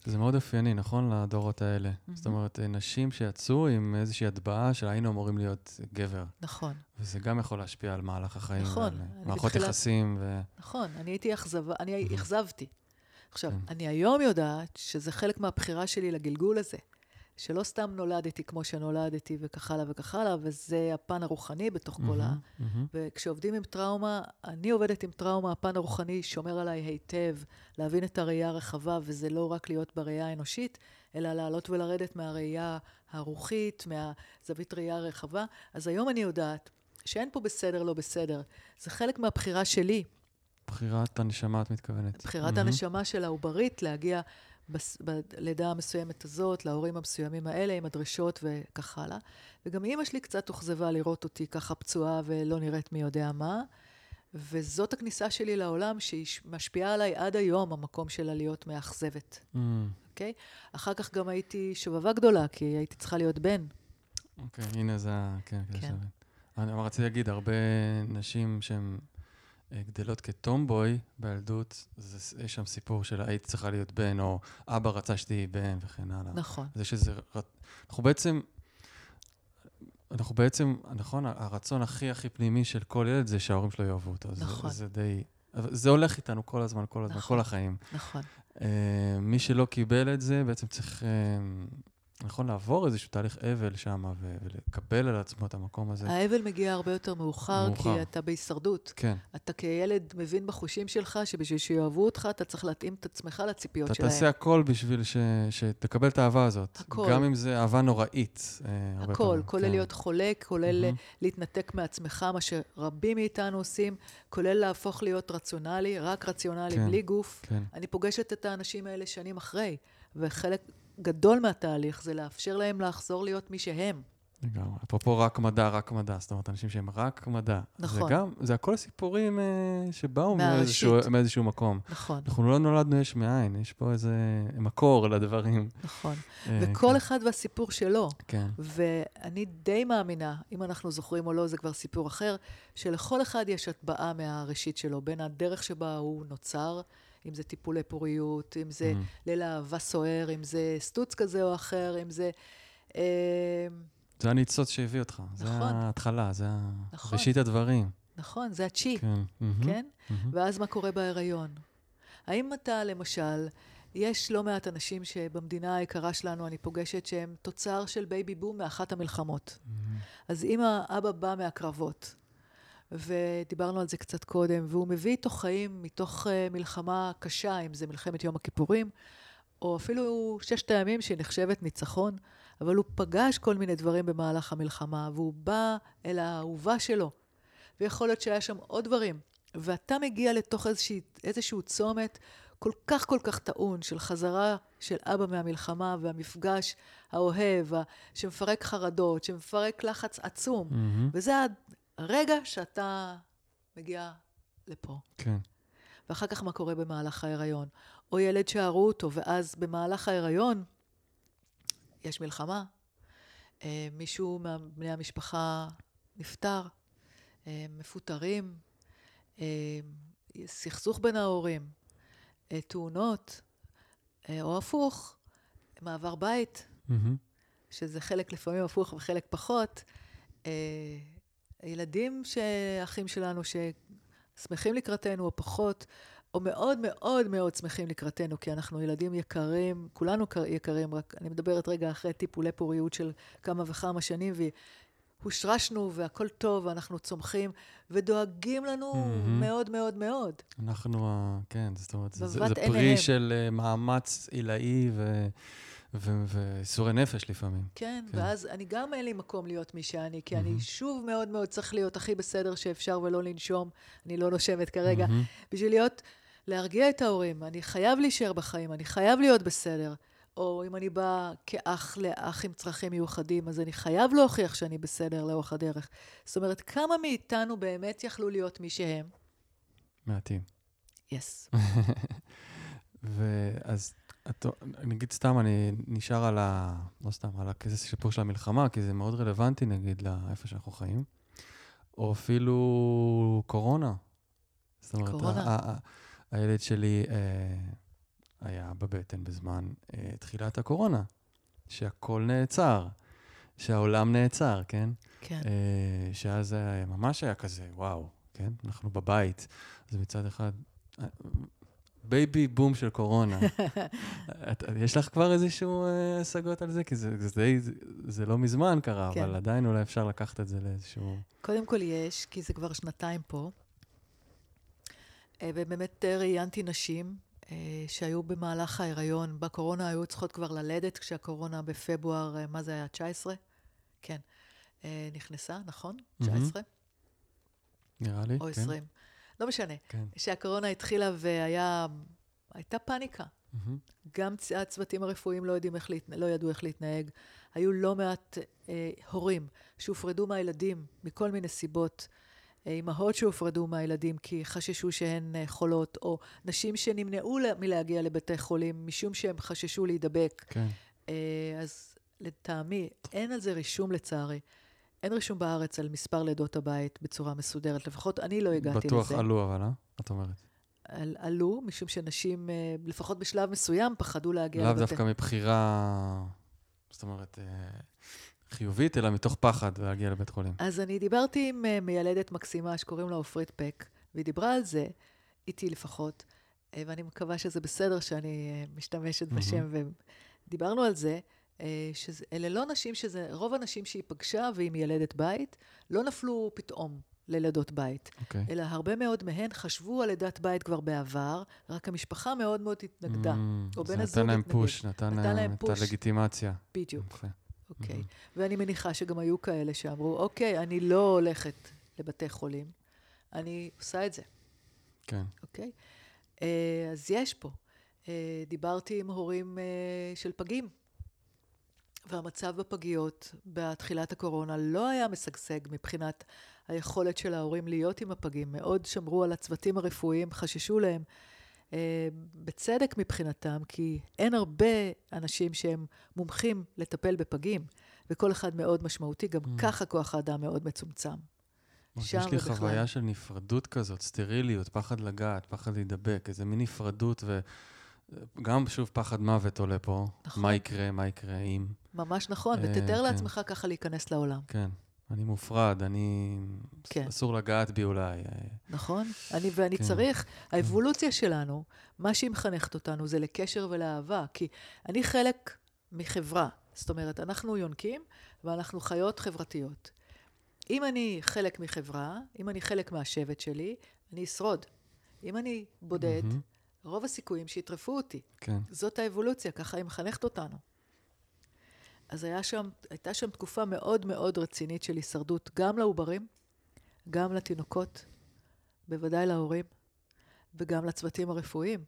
זה מאוד אופייני, נכון? לדורות האלה. Mm-hmm. זאת אומרת, נשים שיצאו עם איזושהי הטבעה של היינו אמורים להיות גבר. נכון. וזה גם יכול להשפיע על מהלך החיים. נכון. מערכות בתחילה... יחסים ו... נכון, אני הייתי אכזבה, אני. אכזבתי. עכשיו, כן. אני היום יודעת שזה חלק מהבחירה שלי לגלגול הזה. שלא סתם נולדתי כמו שנולדתי וכך הלאה וכך הלאה, וזה הפן הרוחני בתוך כל ה... וכשעובדים עם טראומה, אני עובדת עם טראומה, הפן הרוחני שומר עליי היטב, להבין את הראייה הרחבה, וזה לא רק להיות בראייה האנושית, אלא לעלות ולרדת מהראייה הרוחית, מהזווית ראייה הרחבה. אז היום אני יודעת שאין פה בסדר, לא בסדר. זה חלק מהבחירה שלי. בחירת הנשמה, את מתכוונת. בחירת. הנשמה של העוברית להגיע בלידה המסוימת הזאת, להורים המסוימים האלה, עם הדרישות וכך הלאה. וגם אימא שלי קצת אוכזבה לראות אותי ככה פצועה ולא נראית מי יודע מה. וזאת הכניסה שלי לעולם שהיא משפיעה עליי עד היום, המקום שלה להיות מאכזבת. Mm. אוקיי? Mm. Okay? אחר כך גם הייתי שובבה גדולה, כי הייתי צריכה להיות בן. אוקיי, okay, הנה זה ה... כן, כן. אני רציתי להגיד, הרבה נשים שהן גדלות כטומבוי בילדות, זה, יש שם סיפור של היית צריכה להיות בן, או אבא רצה שתהיי בן, וכן הלאה. נכון. אז יש איזה... אנחנו בעצם... אנחנו בעצם, נכון, הרצון הכי הכי פנימי של כל ילד זה שההורים שלו יאהבו אותו. נכון. זה, זה די... זה הולך איתנו כל הזמן, כל הזמן, נכון, כל החיים. נכון. Uh, מי שלא קיבל את זה, בעצם צריך... Uh, נכון לעבור איזשהו תהליך אבל שם ולקבל על עצמו את המקום הזה. האבל מגיע הרבה יותר מאוחר, מאוחר, כי אתה בהישרדות. כן. אתה כילד מבין בחושים שלך שבשביל שיאהבו אותך, אתה צריך להתאים את עצמך לציפיות אתה שלהם. אתה תעשה הכל בשביל ש... שתקבל את האהבה הזאת. הכל. גם אם זה אהבה נוראית. אה, הכל, פעמים. כולל כן. להיות חולק, כולל mm-hmm. להתנתק מעצמך, מה שרבים מאיתנו עושים, כולל להפוך להיות רציונלי, רק רציונלי, כן, בלי גוף. כן. אני פוגשת את האנשים האלה שנים אחרי, וחלק... גדול מהתהליך זה לאפשר להם לחזור להיות מי שהם. לגמרי. אפרופו רק מדע, רק מדע, זאת אומרת, אנשים שהם רק מדע. נכון. זה גם, זה הכל סיפורים אה, שבאו. מאיזשהו, מאיזשהו מקום. נכון, אנחנו לא נולדנו יש מאין, יש פה איזה מקור לדברים. נכון. אה, וכל כן, אחד והסיפור שלו. כן. ואני די מאמינה, אם אנחנו זוכרים או לא, זה כבר סיפור אחר, שלכל אחד יש הטבעה מהראשית שלו, בין הדרך שבה הוא נוצר, אם זה טיפולי פוריות, אם זה Mhm. ליל אהבה סוער, אם זה סטוץ כזה או אחר, אם זה... אה, זה הניצוץ שהביא אותך, זה נכון. ההתחלה, זה נכון. ראשית הדברים. נכון, זה הצ'י, כן. מהמם, כן? מהמם. ואז מה קורה בהיריון? האם אתה, למשל, יש לא מעט אנשים שבמדינה היקרה שלנו אני פוגשת שהם תוצר של בייבי בום מאחת המלחמות. מהמם. אז אמא, אבא בא מהקרבות, ודיברנו על זה קצת קודם, והוא מביא איתו חיים מתוך uh, מלחמה קשה, אם זה מלחמת יום הכיפורים, או אפילו ששת הימים שנחשבת ניצחון, אבל הוא פגש כל מיני דברים במהלך המלחמה, והוא בא אל האהובה שלו, ויכול להיות שהיה שם עוד דברים. ואתה מגיע לתוך איזושהי, איזשהו צומת כל כך כל כך טעון של חזרה של אבא מהמלחמה והמפגש האוהב, שמפרק חרדות, שמפרק לחץ עצום. מהמם. וזה הרגע שאתה מגיע לפה. כן. ואחר כך מה קורה במהלך ההיריון? או ילד שערו אותו, ואז במהלך ההיריון יש מלחמה, אה, מישהו מבני המשפחה נפטר, אה, מפוטרים, אה, סכסוך בין ההורים, תאונות, או הפוך, מעבר בית, מהמם. שזה חלק לפעמים הפוך וחלק פחות. ילדים, אחים שלנו, ששמחים לקראתנו או פחות, או מאוד מאוד מאוד שמחים לקראתנו, כי אנחנו ילדים יקרים, כולנו קר- יקרים, רק אני מדברת רגע אחרי טיפולי פוריות של כמה וכמה שנים, והושרשנו והכל טוב, ואנחנו צומחים, ודואגים לנו מהמם. מאוד מאוד מאוד. אנחנו, כן, זאת אומרת, זה, זה, פרי עיניהם. של אה, מאמץ עילאי ו- ו- וייסורי נפש לפעמים. כן, כן. ואז אני גם אין לי מקום להיות מי שאני, כי אני מהמם. שוב מאוד מאוד צריך להיות הכי בסדר שאפשר ולא לנשום. אני לא נושמת כרגע. מהמם. בשביל להיות, להרגיע את ההורים, אני חייב להישאר בחיים, אני חייב להיות בסדר. או אם אני באה כאח לאח עם צרכים מיוחדים, אז אני חייב להוכיח שאני בסדר לאורך הדרך. זאת אומרת, כמה מאיתנו באמת יכלו להיות מי שהם? מעטים. יס. ואז, את- נגיד סתם, אני נשאר על ה... לא סתם, על הכסף הסיפור של המלחמה, כי זה מאוד רלוונטי, נגיד, לאיפה שאנחנו חיים. או אפילו קורונה. זאת אומרת, קורונה. ה- ה- ה- הילד שלי אה, היה בבטן בזמן אה, תחילת הקורונה, שהכל נעצר, שהעולם נעצר, כן? כן. אה, שאז אה, ממש היה כזה, וואו, כן? אנחנו בבית. אז מצד אחד, אה, בייבי בום של קורונה. את, יש לך כבר איזשהו אה, השגות על זה? כי זה, זה, די, זה, זה לא מזמן קרה, כן. אבל עדיין אולי אפשר לקחת את זה לאיזשהו... קודם כל יש, כי זה כבר שנתיים פה. אה, ובאמת ראיינתי נשים אה, שהיו במהלך ההיריון. בקורונה היו צריכות כבר ללדת, כשהקורונה בפברואר, אה, מה זה היה? 19? כן. נכנסה, נכון? מהמם. 19 נראה לי, או כן. 20. לא משנה. כן. שהקורונה התחילה והיה... הייתה פאניקה. גם הצוותים הרפואיים לא, איך להת... לא ידעו איך להתנהג. היו לא מעט אה, הורים שהופרדו מהילדים מכל מיני סיבות. אימהות שהופרדו מהילדים כי חששו שהן אה, חולות, או נשים שנמנעו לה- מלהגיע לבתי חולים משום שהם חששו להידבק. כן. אה, אז לטעמי, אין על זה רישום לצערי. אין רישום בארץ על מספר לידות הבית בצורה מסודרת. לפחות אני לא הגעתי לזה. בטוח עלו, אבל, אה? את אומרת. על, עלו, משום שנשים, אה, לפחות בשלב מסוים, פחדו להגיע לאו לבתי... דווקא מבחירה, זאת אומרת, חיובית, אלא מתוך פחד להגיע לבית חולים. אז אני דיברתי עם אה, מיילדת מקסימה שקוראים לה עופרית פק, והיא דיברה על זה, איתי לפחות, אה, ואני מקווה שזה בסדר שאני אה, משתמשת. בשם, ודיברנו על זה, שאלה לא נשים שזה, רוב הנשים שהיא פגשה והיא מיילדת בית, לא נפלו פתאום ללידות בית, אוקיי. אלא הרבה מאוד מהן חשבו על לידת בית כבר בעבר, רק המשפחה מאוד מאוד התנגדה. Mm, או זה בן הזוג נתן להם התנגד. פוש, נתן נתן להם להם את פוש. הלגיטימציה. בדיוק. יפה. אוקיי. מהמם. ואני מניחה שגם היו כאלה שאמרו, אוקיי, אני לא הולכת לבתי חולים, אני עושה את זה, כן. אוקיי? אה, אז יש פה. אה, דיברתי עם הורים אה, של פגים, והמצב בפגיות בתחילת הקורונה לא היה משגשג מבחינת היכולת של ההורים להיות עם הפגים. מאוד שמרו על הצוותים הרפואיים, חששו להם, בצדק מבחינתם, כי אין הרבה אנשים שהם מומחים לטפל בפגים, וכל אחד מאוד משמעותי, גם mm. ככה כוח האדם מאוד מצומצם. יש לי ובכלל. חוויה של נפרדות כזאת, סטריליות, פחד לגעת, פחד להידבק, איזה מין נפרדות, וגם שוב פחד מוות עולה פה. נכון. מה יקרה, מה יקרה אם... ממש נכון, ותתאר אה, כן. לעצמך ככה להיכנס לעולם. כן. אני מופרד, אני... כן. אסור לגעת בי אולי. נכון, אני, ואני כן. צריך, כן. האבולוציה שלנו, מה שהיא מחנכת אותנו זה לקשר ולאהבה, כי אני חלק מחברה. זאת אומרת, אנחנו יונקים ואנחנו חיות חברתיות. אם אני חלק מחברה, אם אני חלק מהשבט שלי, אני אשרוד. אם אני בודד, mm-hmm. רוב הסיכויים שיטרפו אותי. כן. זאת האבולוציה, ככה היא מחנכת אותנו. אז היה שם, הייתה שם תקופה מאוד מאוד רצינית של הישרדות, גם לעוברים, גם לתינוקות, בוודאי להורים, וגם לצוותים הרפואיים.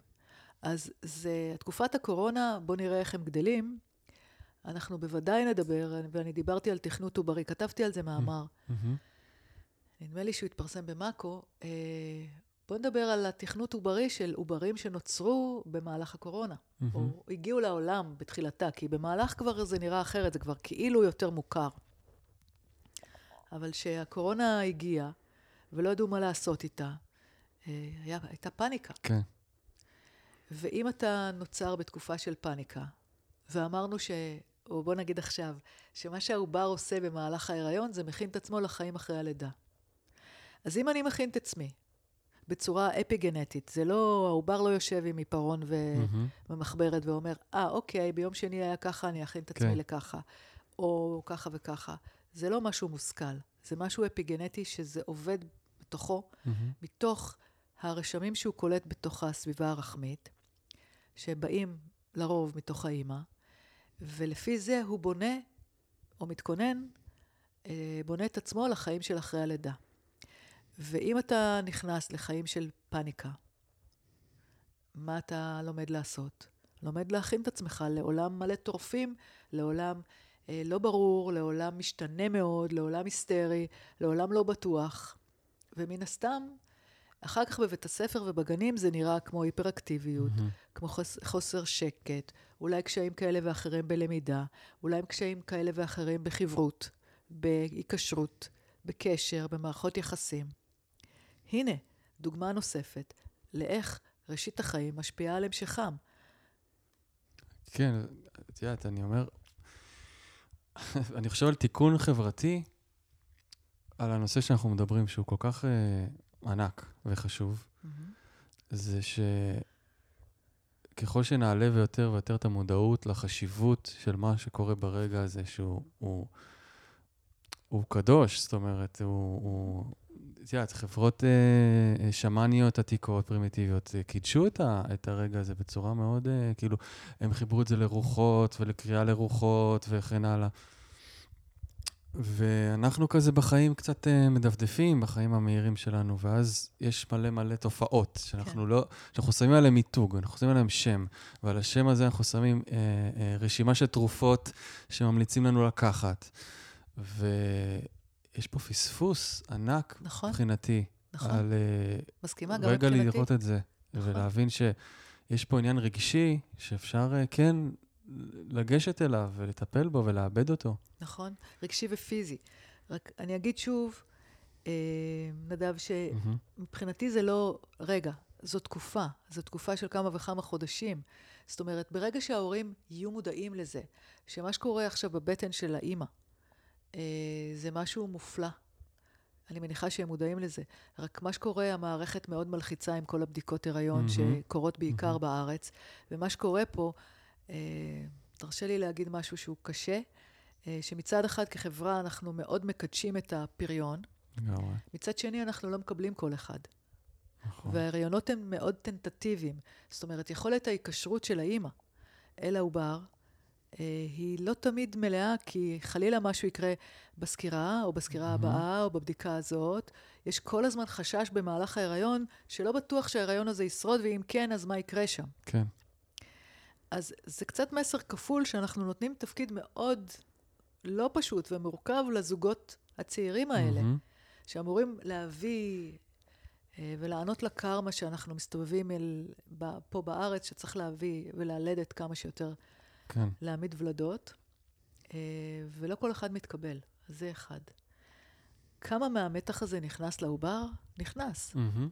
אז זה, תקופת הקורונה, בואו נראה איך הם גדלים. אנחנו בוודאי נדבר, ואני דיברתי על תכנות עוברי, כתבתי על זה מאמר. נדמה לי שהוא התפרסם במאקו. אה, בואו נדבר על התכנות עוברי של עוברים שנוצרו במהלך הקורונה, mm-hmm. או הגיעו לעולם בתחילתה, כי במהלך כבר זה נראה אחרת, זה כבר כאילו יותר מוכר. אבל כשהקורונה הגיעה, ולא ידעו מה לעשות איתה, אה, היה, הייתה פאניקה. כן. ואם אתה נוצר בתקופה של פאניקה, ואמרנו ש... או בוא נגיד עכשיו, שמה שהעובר עושה במהלך ההיריון זה מכין את עצמו לחיים אחרי הלידה. אז אם אני מכין את עצמי בצורה אפי-גנטית. זה לא, העובר לא יושב עם עיפרון ומחברת ואומר, אה, ah, אוקיי, ביום שני היה ככה, אני אכין את עצמי כן. לככה, או ככה וככה. זה לא משהו מושכל, זה משהו אפי-גנטי שזה עובד בתוכו, mm-hmm. מתוך הרשמים שהוא קולט בתוך הסביבה הרחמית, שבאים לרוב מתוך האימא, ולפי זה הוא בונה, או מתכונן, אה, בונה את עצמו לחיים של אחרי הלידה. ואם אתה נכנס לחיים של פאניקה, מה אתה לומד לעשות? לומד להכין את עצמך לעולם מלא טורפים, לעולם אה, לא ברור, לעולם משתנה מאוד, לעולם היסטרי, לעולם לא בטוח. ומן הסתם, אחר כך בבית הספר ובגנים זה נראה כמו היפראקטיביות, mm-hmm. כמו חוס, חוסר שקט, אולי קשיים כאלה ואחרים בלמידה, אולי קשיים כאלה ואחרים בחברות, בהיקשרות, בקשר, במערכות יחסים. הנה, דוגמה נוספת לאיך ראשית החיים משפיעה על המשכם. כן, את יודעת, אני אומר, אני חושב על תיקון חברתי, על הנושא שאנחנו מדברים, שהוא כל כך uh, ענק וחשוב, mm-hmm. זה שככל שנעלה ויותר ויותר את המודעות לחשיבות של מה שקורה ברגע הזה, שהוא הוא, הוא קדוש, זאת אומרת, הוא, הוא, את יודעת, חברות אה, אה, שמאניות עתיקות, פרימיטיביות, קידשו את, ה, את הרגע הזה בצורה מאוד, אה, כאילו, הם חיברו את זה לרוחות ולקריאה לרוחות וכן הלאה. ואנחנו כזה בחיים קצת אה, מדפדפים, בחיים המהירים שלנו, ואז יש מלא מלא תופעות שאנחנו כן. לא, שאנחנו שמים עליהן מיתוג, אנחנו שמים עליהן שם, ועל השם הזה אנחנו שמים אה, אה, רשימה של תרופות שממליצים לנו לקחת. ו... יש פה פספוס ענק נכון, מבחינתי. נכון. על... אה, מסכימה גם מבחינתי. רגע לראות את זה, נכון. ולהבין שיש פה עניין רגשי שאפשר אה, כן לגשת אליו ולטפל בו ולאבד אותו. נכון, רגשי ופיזי. רק אני אגיד שוב, אה, נדב, שמבחינתי זה לא רגע, זו תקופה. זו תקופה של כמה וכמה חודשים. זאת אומרת, ברגע שההורים יהיו מודעים לזה, שמה שקורה עכשיו בבטן של האימא, זה משהו מופלא. אני מניחה שהם מודעים לזה. רק מה שקורה, המערכת מאוד מלחיצה עם כל הבדיקות הריון mm-hmm. שקורות בעיקר mm-hmm. בארץ, ומה שקורה פה, אה, תרשה לי להגיד משהו שהוא קשה, אה, שמצד אחד כחברה אנחנו מאוד מקדשים את הפריון, גאווה. מצד שני אנחנו לא מקבלים כל אחד. נכון. וההריונות הם מאוד טנטטיביים. זאת אומרת, יכולת ההיקשרות של האימא אל העובר, אה, היא לא תמיד מלאה, כי חלילה משהו יקרה בסקירה, או בסקירה mm-hmm. הבאה, או בבדיקה הזאת. יש כל הזמן חשש במהלך ההיריון, שלא בטוח שההיריון הזה ישרוד, ואם כן, אז מה יקרה שם? כן. אז זה קצת מסר כפול שאנחנו נותנים תפקיד מאוד לא פשוט ומורכב לזוגות הצעירים האלה, מהמם. שאמורים להביא אה, ולענות לקרמה שאנחנו מסתובבים אל, ב, פה בארץ, שצריך להביא וללדת כמה שיותר, כן. להעמיד ולדות, אה, ולא כל אחד מתקבל. אז זה אחד. כמה מהמתח הזה נכנס לעובר? נכנס. מהמם.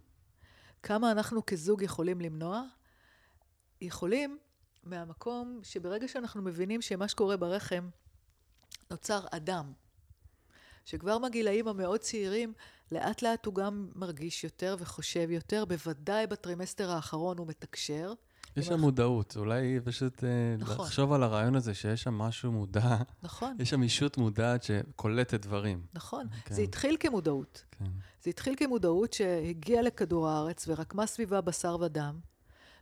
כמה אנחנו כזוג יכולים למנוע? יכולים מהמקום שברגע שאנחנו מבינים שמה שקורה ברחם נוצר אדם, שכבר מהגילאים המאוד צעירים, לאט לאט הוא גם מרגיש יותר וחושב יותר, בוודאי בטרימסטר האחרון הוא מתקשר. יש שם מודעות, אולי פשוט אה, נכון. לחשוב על הרעיון הזה שיש שם משהו מודע, נכון, יש שם ישות מודעת שקולטת דברים. נכון. כן. זה התחיל כמודעות. כן. זה התחיל כמודעות שהגיעה לכדור הארץ ורקמה סביבה בשר ודם,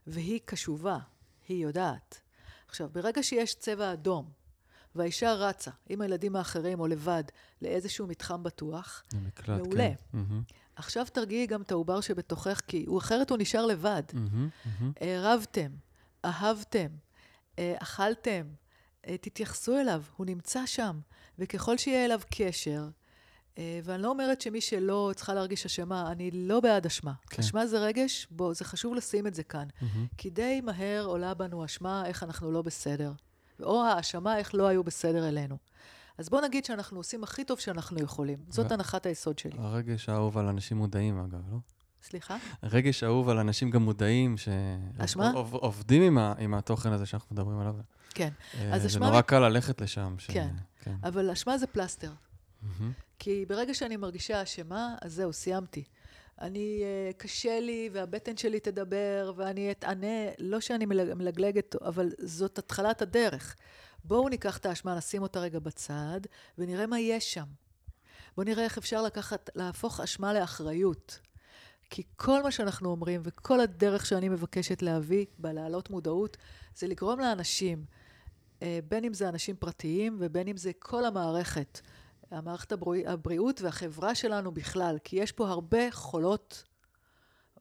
והיא קשובה, היא יודעת. עכשיו, ברגע שיש צבע אדום, והאישה רצה עם הילדים האחרים או לבד לאיזשהו מתחם בטוח, זה מקלט, מעולה. כן. עכשיו תרגיעי גם את העובר שבתוכך, כי הוא אחרת הוא נשאר לבד. רבתם, אהבתם, אה, אכלתם, אה, תתייחסו אליו, הוא נמצא שם. וככל שיהיה אליו קשר, אה, ואני לא אומרת שמי שלא צריכה להרגיש אשמה, אני לא בעד אשמה. כן. אשמה זה רגש, בוא, זה חשוב לשים את זה כאן. מהמם. כי די מהר עולה בנו אשמה איך אנחנו לא בסדר. או האשמה איך לא היו בסדר אלינו. אז בוא נגיד שאנחנו עושים הכי טוב שאנחנו יכולים. זאת ו- הנחת היסוד שלי. הרגש האהוב על אנשים מודעים, אגב, לא? סליחה? רגש אהוב על אנשים גם מודעים? שעובדים עם, ה- עם התוכן הזה שאנחנו מדברים עליו. כן. אה, אז זה אשמה נורא מת- קל ללכת לשם. ש... כן. כן. אבל אשמה זה פלסטר. כי ברגע שאני מרגישה אשמה, אז זהו, סיימתי. אני, אה, קשה לי, והבטן שלי תדבר, ואני אתענה, לא שאני מלג- מלגלגת, אבל זאת התחלת הדרך. בואו ניקח את האשמה, נשים אותה רגע בצד, ונראה מה יש שם. בואו נראה איך אפשר לקחת, להפוך אשמה לאחריות. כי כל מה שאנחנו אומרים, וכל הדרך שאני מבקשת להביא בלהעלות מודעות, זה לגרום לאנשים, אה, בין אם זה אנשים פרטיים ובין אם זה כל המערכת, המערכת הבריאות, הבריאות והחברה שלנו בכלל, כי יש פה הרבה חולות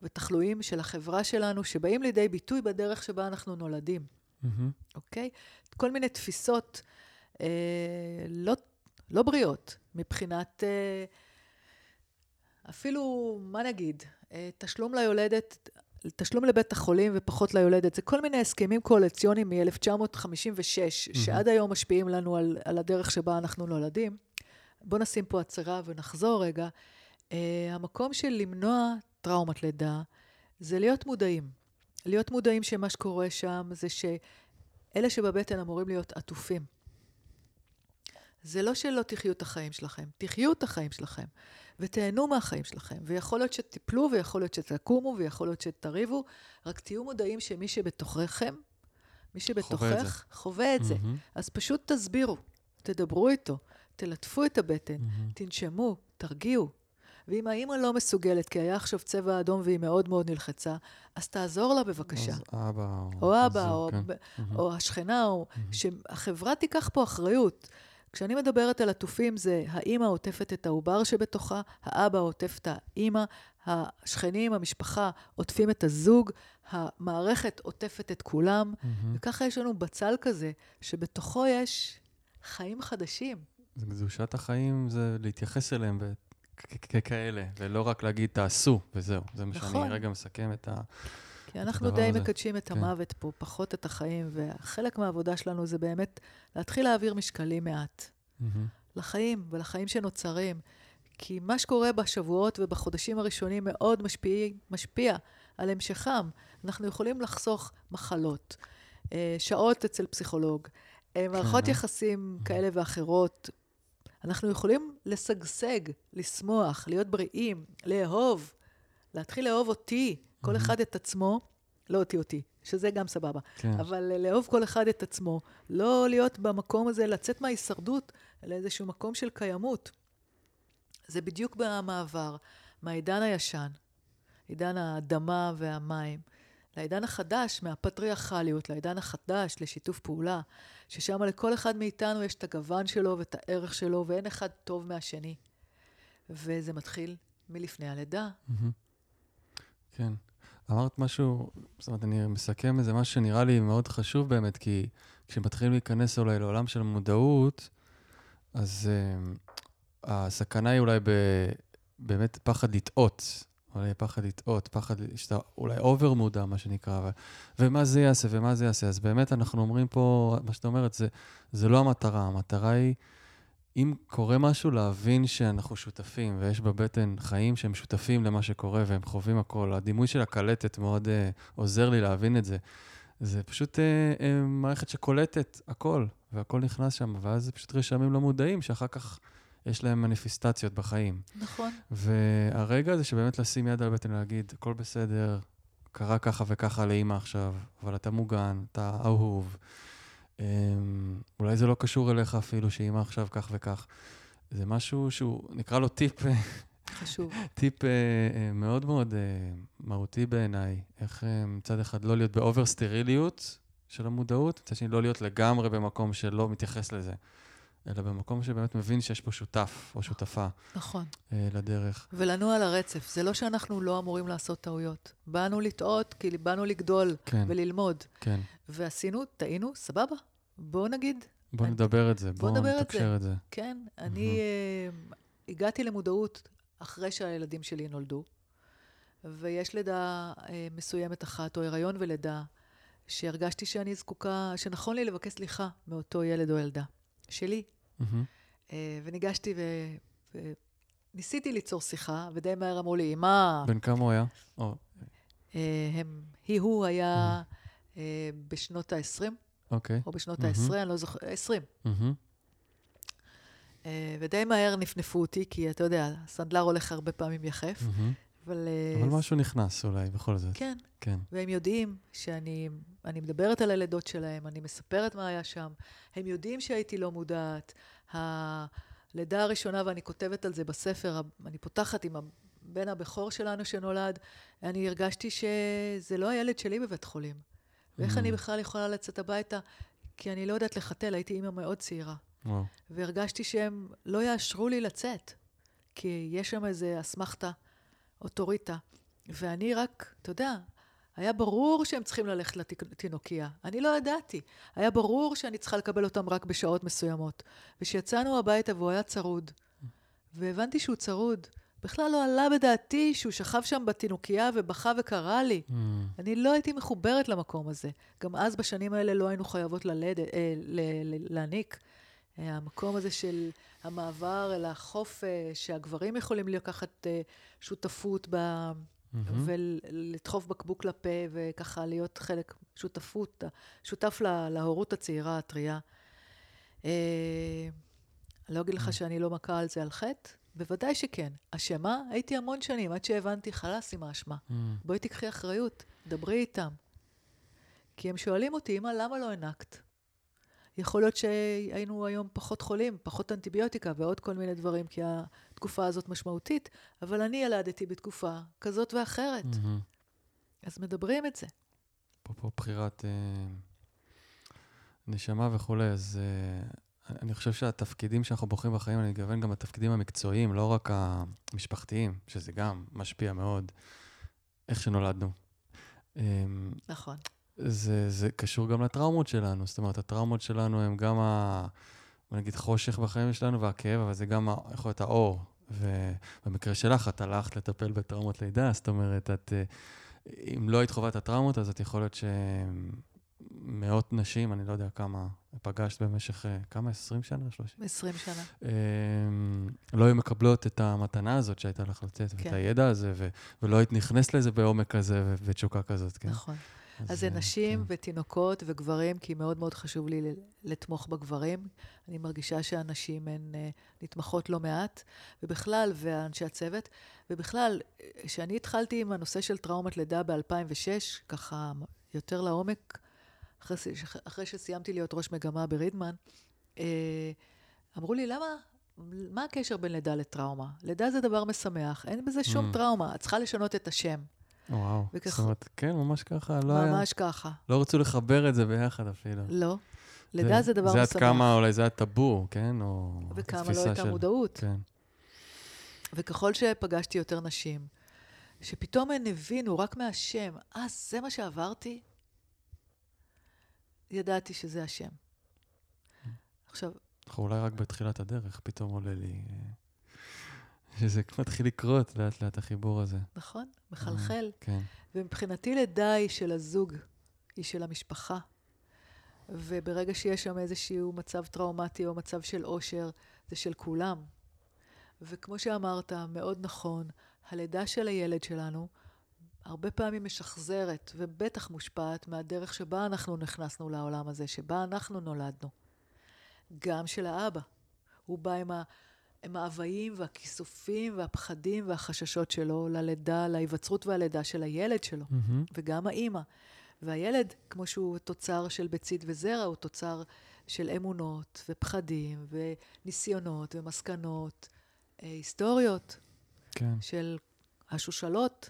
ותחלואים של החברה שלנו שבאים לידי ביטוי בדרך שבה אנחנו נולדים, מהמם. אוקיי? כל מיני תפיסות אה, לא, לא בריאות מבחינת אה, אפילו, מה נגיד, אה, תשלום ליולדת, תשלום לבית החולים ופחות ליולדת, זה כל מיני הסכמים קואליציוניים מ-1956, שעד היום משפיעים לנו על, על הדרך שבה אנחנו נולדים. בואו נשים פה הצהרה ונחזור רגע. Uh, המקום של למנוע טראומת לידה זה להיות מודעים. להיות מודעים שמה שקורה שם זה שאלה שבבטן אמורים להיות עטופים. זה לא שלא תחיו את החיים שלכם, תחיו את החיים שלכם, ותהנו מהחיים שלכם. ויכול להיות שתיפלו, ויכול להיות שתקומו, ויכול להיות שתריבו, רק תהיו מודעים שמי שבתוככם, מי שבתוכך, חווה את זה. מהמם. אז פשוט תסבירו, תדברו איתו, תלטפו את הבטן, מהמם. תנשמו, תרגיעו. ואם האימא לא מסוגלת, כי היה עכשיו צבע אדום והיא מאוד מאוד נלחצה, אז תעזור לה בבקשה. אז אבא או... או אבא, או, כן. מהמם. או השכנה, או שהחברה תיקח פה אחריות. כשאני מדברת על עטופים, זה האימא עוטפת את העובר שבתוכה, האבא עוטף את האימא, השכנים, המשפחה עוטפים את הזוג, המערכת עוטפת את כולם, מהמם. וככה יש לנו בצל כזה, שבתוכו יש חיים חדשים. זה קדושת החיים זה להתייחס אליהם ככאלה, ולא רק להגיד תעשו, וזהו. זה מה שאני נכון. רגע מסכם את ה... כי אנחנו די הזה. מקדשים את כן. המוות פה, פחות את החיים, וחלק מהעבודה שלנו זה באמת להתחיל להעביר משקלים מעט. לחיים ולחיים שנוצרים. כי מה שקורה בשבועות ובחודשים הראשונים מאוד משפיע, משפיע על המשכם. אנחנו יכולים לחסוך מחלות, אה, שעות אצל פסיכולוג, אה, מערכות כן. יחסים כאלה ואחרות. אנחנו יכולים לשגשג, לשמוח, להיות בריאים, לאהוב, להתחיל לאהוב אותי, כל אחד את עצמו, לא אותי אותי, שזה גם סבבה. כן. אבל אה, לאהוב כל אחד את עצמו, לא להיות במקום הזה, לצאת מההישרדות לאיזשהו מקום של קיימות. זה בדיוק במעבר מהעידן הישן, עידן האדמה והמים, לעידן החדש, מהפטריארכליות, לעידן החדש, לשיתוף פעולה, ששם לכל אחד מאיתנו יש את הגוון שלו ואת הערך שלו, ואין אחד טוב מהשני. וזה מתחיל מלפני הלידה. כן. אמרת משהו, זאת אומרת, אני מסכם איזה משהו שנראה לי מאוד חשוב באמת, כי כשמתחילים להיכנס אולי לעולם של מודעות, אז uh, הסכנה היא אולי ב, באמת פחד לטעות. אולי פחד לטעות, פחד שאתה אולי אובר מודע, מה שנקרא, ו, ומה זה יעשה ומה זה יעשה. אז באמת אנחנו אומרים פה, מה שאת אומרת, זה, זה לא המטרה, המטרה היא, אם קורה משהו, להבין שאנחנו שותפים, ויש בבטן חיים שהם שותפים למה שקורה והם חווים הכל. הדימוי של הקלטת מאוד uh, עוזר לי להבין את זה. זה פשוט uh, uh, מערכת שקולטת הכל, והכל נכנס שם, ואז זה פשוט רשמים לא מודעים, שאחר כך יש להם מניפיסטציות בחיים. נכון. והרגע הזה שבאמת לשים יד על הבטן ולהגיד, הכל בסדר, קרה ככה וככה לאימא עכשיו, אבל אתה מוגן, אתה אהוב. Um, אולי זה לא קשור אליך אפילו, שאימא עכשיו כך וכך. זה משהו שהוא, נקרא לו טיפ חשוב. טיפ uh, uh, מאוד מאוד uh, מהותי בעיניי, איך uh, מצד אחד לא להיות באובר סטריליות של המודעות, מצד שני לא להיות לגמרי במקום שלא מתייחס לזה, אלא במקום שבאמת מבין שיש פה שותף או שותפה נכון. uh, לדרך. ולנוע על הרצף. זה לא שאנחנו לא אמורים לעשות טעויות. באנו לטעות, כי באנו לגדול כן. וללמוד. כן. ועשינו, טעינו, סבבה. בואו נגיד. בוא אני- נדבר את זה, בוא בוא נדבר את נתקשר את זה. כן, אני uh, הגעתי למודעות אחרי שהילדים שלי נולדו, ויש לידה uh, מסוימת אחת, או הריון ולידה, שהרגשתי שאני זקוקה, שנכון לי לבקש סליחה מאותו ילד או ילדה שלי. Uh, וניגשתי ו... וניסיתי ליצור שיחה, ודי מהר אמרו לי, אמא, בן כמה הוא היה? או, uh, הם, היא, הוא היה uh, בשנות ה-20, אוקיי. או בשנות מהמם. ה-10, אני לא זוכרת, 20. מהמם. אה, ודי מהר נפנפו אותי, כי אתה יודע, הסנדלר הולך הרבה פעמים יחף, מהמם. אבל... אה, אבל משהו נכנס אולי, בכל זאת. כן, כן. והם יודעים שאני אני מדברת על הלידות שלהם, אני מספרת מה היה שם. הם יודעים שהייתי לא מודעת. הלידה הראשונה, ואני כותבת על זה בספר, אני פותחת עם הבן הבכור שלנו שנולד, אני הרגשתי שזה לא הילד שלי בבית חולים. ואיך Mm. אני בכלל יכולה לצאת הביתה? כי אני לא יודעת לחתל, הייתי אימא מאוד צעירה. וואו. והרגשתי שהם לא יאשרו לי לצאת, כי יש שם איזה אסמכתה, אוטוריטה, ואני רק, אתה יודע, היה ברור שהם צריכים ללכת לתינוקייה. אני לא ידעתי. היה ברור שאני צריכה לקבל אותם רק בשעות מסוימות. וכשיצאנו הביתה והוא היה צרוד, והבנתי שהוא צרוד, בכלל לא עלה בדעתי שהוא שכב שם בתינוקייה ובכה וקרא לי. Mm. אני לא הייתי מחוברת למקום הזה. גם אז, בשנים האלה, לא היינו חייבות ללדת, אה, ל- ל- להניק. אה, המקום הזה של המעבר אל החופש, שהגברים יכולים לקחת אה, שותפות ב... מהמם. ולדחוף בקבוק לפה, וככה להיות חלק, שותפות, שותף לה, להורות הצעירה, הטריה. אה, לא אגיד לך שאני לא מכה על זה על חטא, בוודאי שכן. אשמה? הייתי המון שנים, עד שהבנתי, חלאס עם האשמה. Mm. בואי תיקחי אחריות, דברי איתם. כי הם שואלים אותי, אמא, למה לא הענקת? יכול להיות שהיינו היום פחות חולים, פחות אנטיביוטיקה ועוד כל מיני דברים, כי התקופה הזאת משמעותית, אבל אני ילדתי בתקופה כזאת ואחרת. מהמם. אז מדברים את זה. אפרופו בחירת אה, נשמה וכולי, אז אה, אני חושב שהתפקידים שאנחנו בוחרים בחיים, אני מתכוון גם התפקידים המקצועיים, לא רק המשפחתיים, שזה גם משפיע מאוד, איך שנולדנו. אה, נכון. זה, זה קשור גם לטראומות שלנו, זאת אומרת, הטראומות שלנו הם גם ה... בוא נגיד חושך בחיים שלנו והכאב, אבל זה גם יכול להיות האור. ובמקרה שלך, את הלכת לטפל בטראומות לידה, זאת אומרת, את... אה, אם לא היית חווה את הטראומות, אז את יכול להיות שמאות נשים, אני לא יודע כמה, פגשת במשך, אה, כמה? 20 שנה? 30? 20 שנה. אה, לא היו מקבלות את המתנה הזאת שהייתה לך לתת, ואת כן. הידע הזה, ו- ולא היית נכנסת לזה בעומק כזה ותשוקה כזאת, כן? נכון. אז זה נשים כן. ותינוקות וגברים, כי מאוד מאוד חשוב לי לתמוך בגברים. אני מרגישה שהנשים הן אה, נתמכות לא מעט, ובכלל, ואנשי הצוות, ובכלל, אה, כשאני התחלתי עם הנושא של טראומת לידה ב-2006, ככה יותר לעומק, אחרי, אחרי שסיימתי להיות ראש מגמה ברידמן, אה, אמרו לי, למה, מה הקשר בין לידה לטראומה? לידה זה דבר משמח, אין בזה שום Mm. טראומה, את צריכה לשנות את השם. וואו, וכך- זאת אומרת, כן, ממש ככה, לא היה... ממש ככה. לא רצו לחבר את זה ביחד אפילו. לא. לידה זה דבר זה משמח. עד כמה, אולי זה היה טאבו, כן? או וכמה לא הייתה של- מודעות. כן. וככל שפגשתי יותר נשים שפתאום הן הבינו רק מהשם, אה, זה מה שעברתי? ידעתי שזה השם. עכשיו... אנחנו אולי רק בתחילת הדרך, פתאום עולה לי... אה, שזה מתחיל לקרות לאט לאט החיבור הזה. נכון, מחלחל. כן. ומבחינתי לידה היא של הזוג, היא של המשפחה. וברגע שיש שם איזשהו מצב טראומטי או מצב של עושר, זה של כולם. וכמו שאמרת, מאוד נכון, הלידה של הילד שלנו הרבה פעמים משחזרת, ובטח מושפעת מהדרך שבה אנחנו נכנסנו לעולם הזה, שבה אנחנו נולדנו. גם של האבא. הוא בא עם, ה, עם ההוויים והכיסופים והפחדים והחששות שלו ללידה, להיווצרות והלידה של הילד שלו, mm-hmm. וגם האימא. והילד, כמו שהוא תוצר של ביצית וזרע, הוא תוצר של אמונות ופחדים וניסיונות ומסקנות אה, היסטוריות כן. של השושלות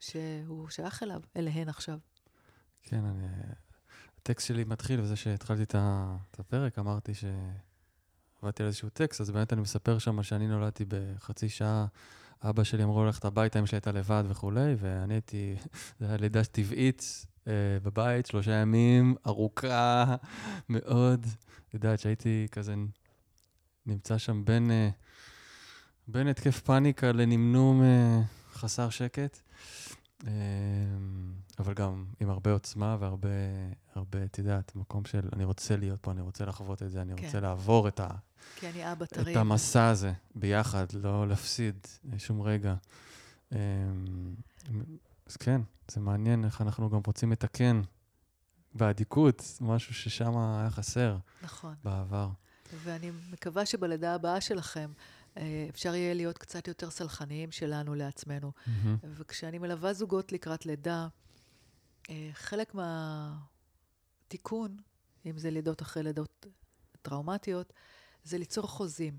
שהוא שייך אליו, אליהן עכשיו. כן, אני... הטקסט שלי מתחיל בזה שהתחלתי את הפרק, אמרתי שעבדתי על איזשהו טקסט, אז באמת אני מספר שם שאני נולדתי בחצי שעה. אבא שלי אמרו ללכת הביתה, אמא שלי הייתה לבד וכולי, ואני הייתי, זו הייתה לידה טבעית אה, בבית, שלושה ימים, ארוכה מאוד. את יודעת שהייתי כזה נמצא שם בין, אה, בין התקף פאניקה לנמנום אה, חסר שקט. אמ, אבל גם עם הרבה עוצמה והרבה, הרבה, את יודעת, מקום של אני רוצה להיות פה, אני רוצה לחוות את זה, אני כן. רוצה לעבור את, ה, כי אני אבא טרי. את המסע הזה ביחד, לא להפסיד שום רגע. אמ, אז כן, זה מעניין איך אנחנו גם רוצים לתקן באדיקות, משהו ששם היה חסר. נכון. בעבר. ואני מקווה שבלידה הבאה שלכם, אה, אפשר יהיה להיות קצת יותר סלחניים שלנו לעצמנו. Mm-hmm. וכשאני מלווה זוגות לקראת לידה, אה, חלק מהתיקון, אם זה לידות אחרי לידות טראומטיות, זה ליצור חוזים.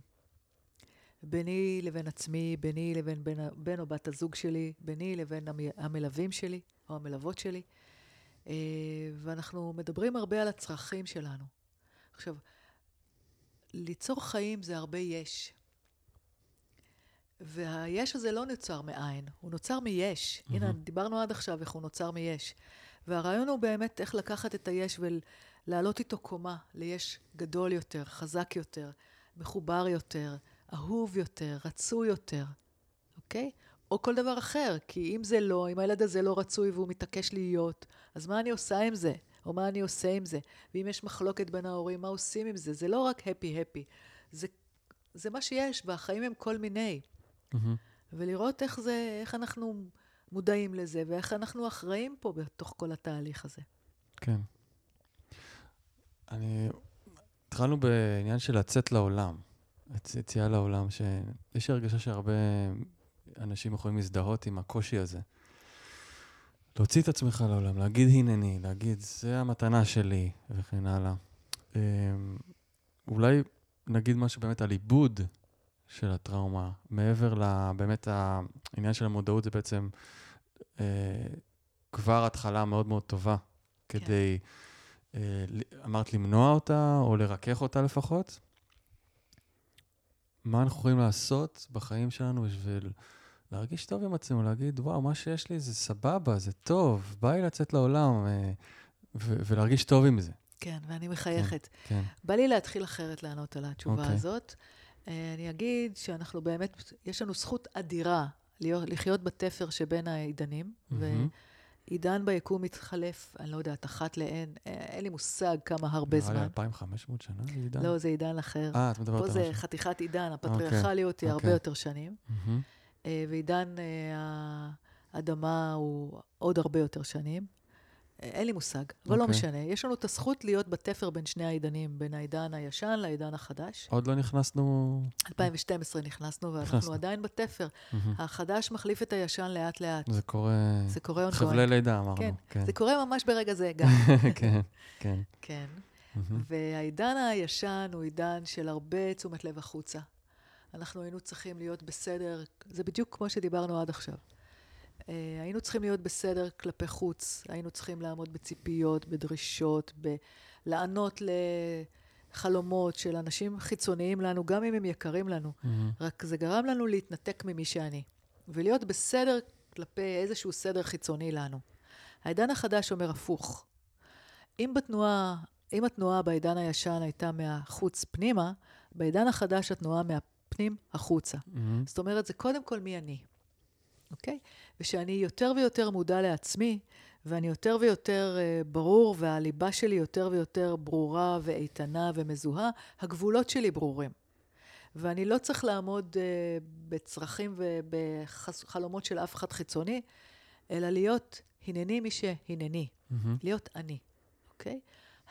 ביני לבין עצמי, ביני לבין בן, בן או בת הזוג שלי, ביני לבין המלווים שלי או המלוות שלי. אה, ואנחנו מדברים הרבה על הצרכים שלנו. עכשיו, ליצור חיים זה הרבה יש. והיש הזה לא נוצר מאין, הוא נוצר מיש. Mm-hmm. הנה, דיברנו עד עכשיו איך הוא נוצר מיש. והרעיון הוא באמת איך לקחת את היש ולהעלות איתו קומה ליש גדול יותר, חזק יותר, מחובר יותר, אהוב יותר, רצוי יותר, אוקיי? או כל דבר אחר, כי אם זה לא, אם הילד הזה לא רצוי והוא מתעקש להיות, אז מה אני עושה עם זה? או מה אני עושה עם זה? ואם יש מחלוקת בין ההורים, מה עושים עם זה? זה לא רק הפי-הפי, זה, זה מה שיש, והחיים הם כל מיני. Mm-hmm. ולראות איך זה, איך אנחנו מודעים לזה, ואיך אנחנו אחראים פה בתוך כל התהליך הזה. כן. אני... התחלנו בעניין של לצאת לעולם, יציאה לעולם, שיש הרגשה שהרבה אנשים יכולים להזדהות עם הקושי הזה. להוציא את עצמך לעולם, להגיד הנני, להגיד, זה המתנה שלי, וכן הלאה. אמ, אולי נגיד משהו באמת על עיבוד של הטראומה, מעבר לבאמת העניין של המודעות, זה בעצם אה, כבר התחלה מאוד מאוד טובה כן. כדי, אה, אמרת למנוע אותה, או לרכך אותה לפחות. מה אנחנו יכולים לעשות בחיים שלנו בשביל להרגיש טוב עם עצמנו, להגיד, וואו, מה שיש לי זה סבבה, זה טוב, בא לי לצאת לעולם אה, ולהרגיש טוב עם זה. כן, ואני מחייכת. כן, כן. בא לי להתחיל אחרת לענות על התשובה okay. אוקיי. הזאת. אה, אני אגיד שאנחנו באמת, יש לנו זכות אדירה להיות, לחיות בתפר שבין העידנים, mm-hmm. ועידן ביקום מתחלף, אני לא יודעת, אחת לאין, אה, אין לי מושג כמה הרבה זמן. נראה לי 2,500 שנה זה עידן? לא, זה עידן אחר. אה, את מדברת על משהו. פה זה חתיכת עידן, אוקיי, הפטריארכליות okay. היא okay. הרבה אוקיי. יותר שנים. Mm-hmm. ועידן האדמה הוא עוד הרבה יותר שנים. אין לי מושג, אבל okay. לא אוקיי. משנה. יש לנו את הזכות להיות בתפר בין שני העידנים, בין העידן הישן לעידן החדש. עוד לא נכנסנו... 2012 נכנסנו, ואנחנו נכנסנו. עדיין בתפר. Mm-hmm. החדש מחליף את הישן לאט-לאט. זה קורה... זה קורה חבלי לידה, אמרנו. כן, כן, זה קורה ממש ברגע זה גם. כן, כן. כן. Mm-hmm. והעידן הישן הוא עידן של הרבה תשומת לב החוצה. אנחנו היינו צריכים להיות בסדר, זה בדיוק כמו שדיברנו עד עכשיו. אה, היינו צריכים להיות בסדר כלפי חוץ, היינו צריכים לעמוד בציפיות, בדרישות, לענות לחלומות של אנשים חיצוניים לנו, גם אם הם יקרים לנו. Mm-hmm. רק זה גרם לנו להתנתק ממי שאני. ולהיות בסדר כלפי איזשהו סדר חיצוני לנו. העידן החדש אומר הפוך. אם בתנועה, אם התנועה בעידן הישן הייתה מהחוץ פנימה, בעידן החדש התנועה מהפנים החוצה. Mm-hmm. זאת אומרת, זה קודם כל מי אני, אוקיי? ושאני יותר ויותר מודע לעצמי, ואני יותר ויותר uh, ברור, והליבה שלי יותר ויותר ברורה ואיתנה ומזוהה, הגבולות שלי ברורים. ואני לא צריך לעמוד uh, בצרכים ובחלומות של אף אחד חיצוני, אלא להיות הנני מי שהנני, Mm-hmm. להיות אני, אוקיי?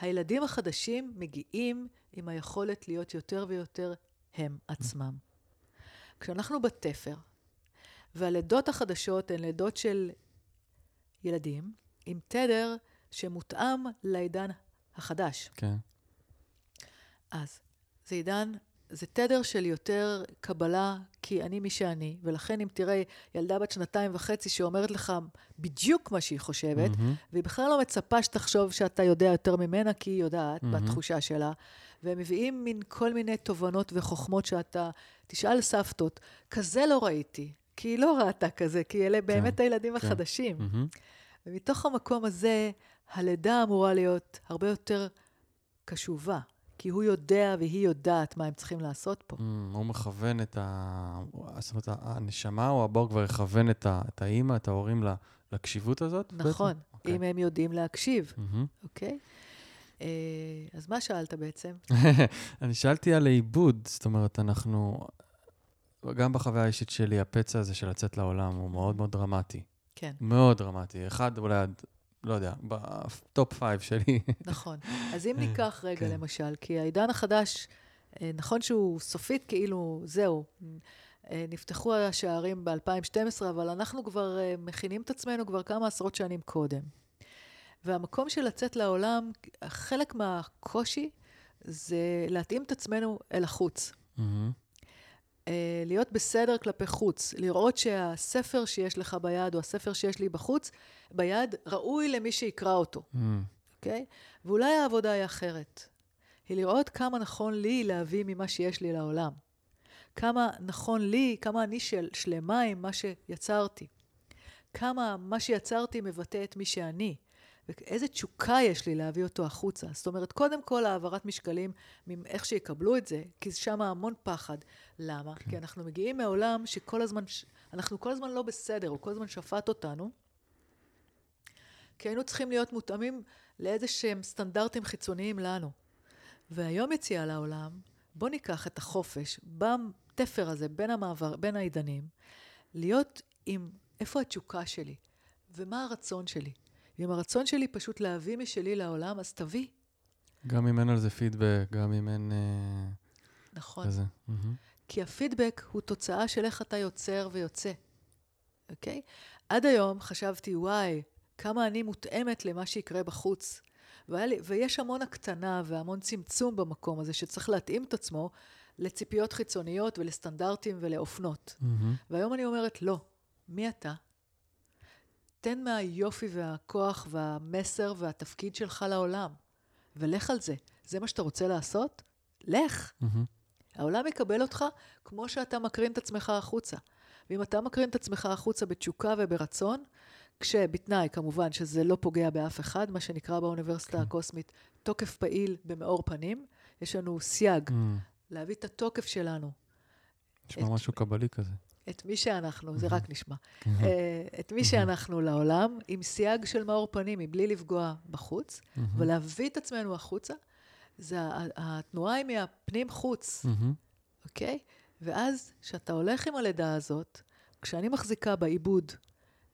הילדים החדשים מגיעים עם היכולת להיות יותר ויותר הם עצמם. כשאנחנו בתפר, והלידות החדשות הן לידות של ילדים, עם תדר שמותאם לעידן החדש. כן. אז זה עידן, זה תדר של יותר קבלה, כי אני מי שאני, ולכן אם תראה ילדה בת שנתיים וחצי שאומרת לך בדיוק מה שהיא חושבת, מהמם. והיא בכלל לא מצפה שתחשוב שאתה יודע יותר ממנה, כי היא יודעת, מהמם. בתחושה שלה, והם מביאים מין כל מיני תובנות וחוכמות שאתה, תשאל סבתות, כזה לא ראיתי, כי היא לא ראתה כזה, כי אלה באמת הילדים כן. החדשים. מהמם. ומתוך המקום הזה, הלידה אמורה להיות הרבה יותר קשובה, כי הוא יודע והיא יודעת מה הם צריכים לעשות פה. Mm, הוא מכוון את ה... זאת אומרת, הנשמה או הבור כבר יכוון את ה- את האימא, את ההורים לקשיבות הזאת? נכון, אוקיי. אם הם יודעים להקשיב. אוקיי? אה, אז מה שאלת בעצם? אני שאלתי על העיבוד, זאת אומרת, אנחנו... גם בחוויה האישית שלי, הפצע הזה של לצאת לעולם הוא מאוד מאוד דרמטי. כן, מאוד דרמטי. אחד אולי עד, לא יודע, ב top five שלי. נכון. אז אם ניקח רגע, כן. למשל, כי העידן החדש, אה, נכון שהוא סופית כאילו, זהו, אה, נפתחו השערים ב-2012, אבל אנחנו כבר אה, מכינים את עצמנו כבר כמה עשרות שנים קודם. והמקום של לצאת לעולם, חלק מהקושי זה להתאים את עצמנו אל החוץ. מהמם. אה, להיות בסדר כלפי חוץ, לראות שהספר שיש לך ביד או הספר שיש לי בחוץ, ביד, ראוי למי שיקרא אותו, מהמם. אוקיי? ואולי העבודה היא אחרת. היא לראות כמה נכון לי להביא ממה שיש לי לעולם. כמה נכון לי, כמה אני של, שלמה עם מה שיצרתי. כמה מה שיצרתי מבטא את מי שאני. ואיזה תשוקה יש לי להביא אותו החוצה. זאת אומרת, קודם כל העברת משקלים, מאיך שיקבלו את זה, כי שם המון פחד. למה? כן. כי אנחנו מגיעים מעולם שכל הזמן, אנחנו כל הזמן לא בסדר, הוא כל הזמן שפט אותנו, כי היינו צריכים להיות מותאמים לאיזה שהם סטנדרטים חיצוניים לנו. והיום יציאה לעולם, בוא ניקח את החופש בתפר הזה, בין המעבר, בין העידנים, להיות עם איפה התשוקה שלי, ומה הרצון שלי. ואם הרצון שלי פשוט להביא משלי לעולם, אז תביא. גם אם אין על זה פידבק, גם אם אין אה, נכון. כזה. כי הפידבק הוא תוצאה של איך אתה יוצר ויוצא, אוקיי? עד היום חשבתי, וואי, כמה אני מותאמת למה שיקרה בחוץ. לי, ויש המון הקטנה והמון צמצום במקום הזה, שצריך להתאים את עצמו לציפיות חיצוניות ולסטנדרטים ולאופנות. מהמם. והיום אני אומרת, לא, מי אתה? תן מהיופי והכוח והמסר והתפקיד שלך לעולם, ולך על זה. זה מה שאתה רוצה לעשות? לך. מהמם. העולם יקבל אותך כמו שאתה מקרין את עצמך החוצה. ואם אתה מקרין את עצמך החוצה בתשוקה וברצון, כשבתנאי כמובן שזה לא פוגע באף אחד, מה שנקרא באוניברסיטה כן. הקוסמית תוקף פעיל במאור פנים, יש לנו סייג מהמם. להביא את התוקף שלנו, נשמע את- משהו קבלי כזה. את מי שאנחנו, זה רק נשמע. אה, את מי שאנחנו לעולם, עם סייג של מאור פנים, מבלי לפגוע בחוץ. ולהביא את עצמנו החוצה, זה התנועה היא מהפנים-חוץ. אוקיי? ואז, כשאתה הולך עם הלידה הזאת, כשאני מחזיקה בעיבוד,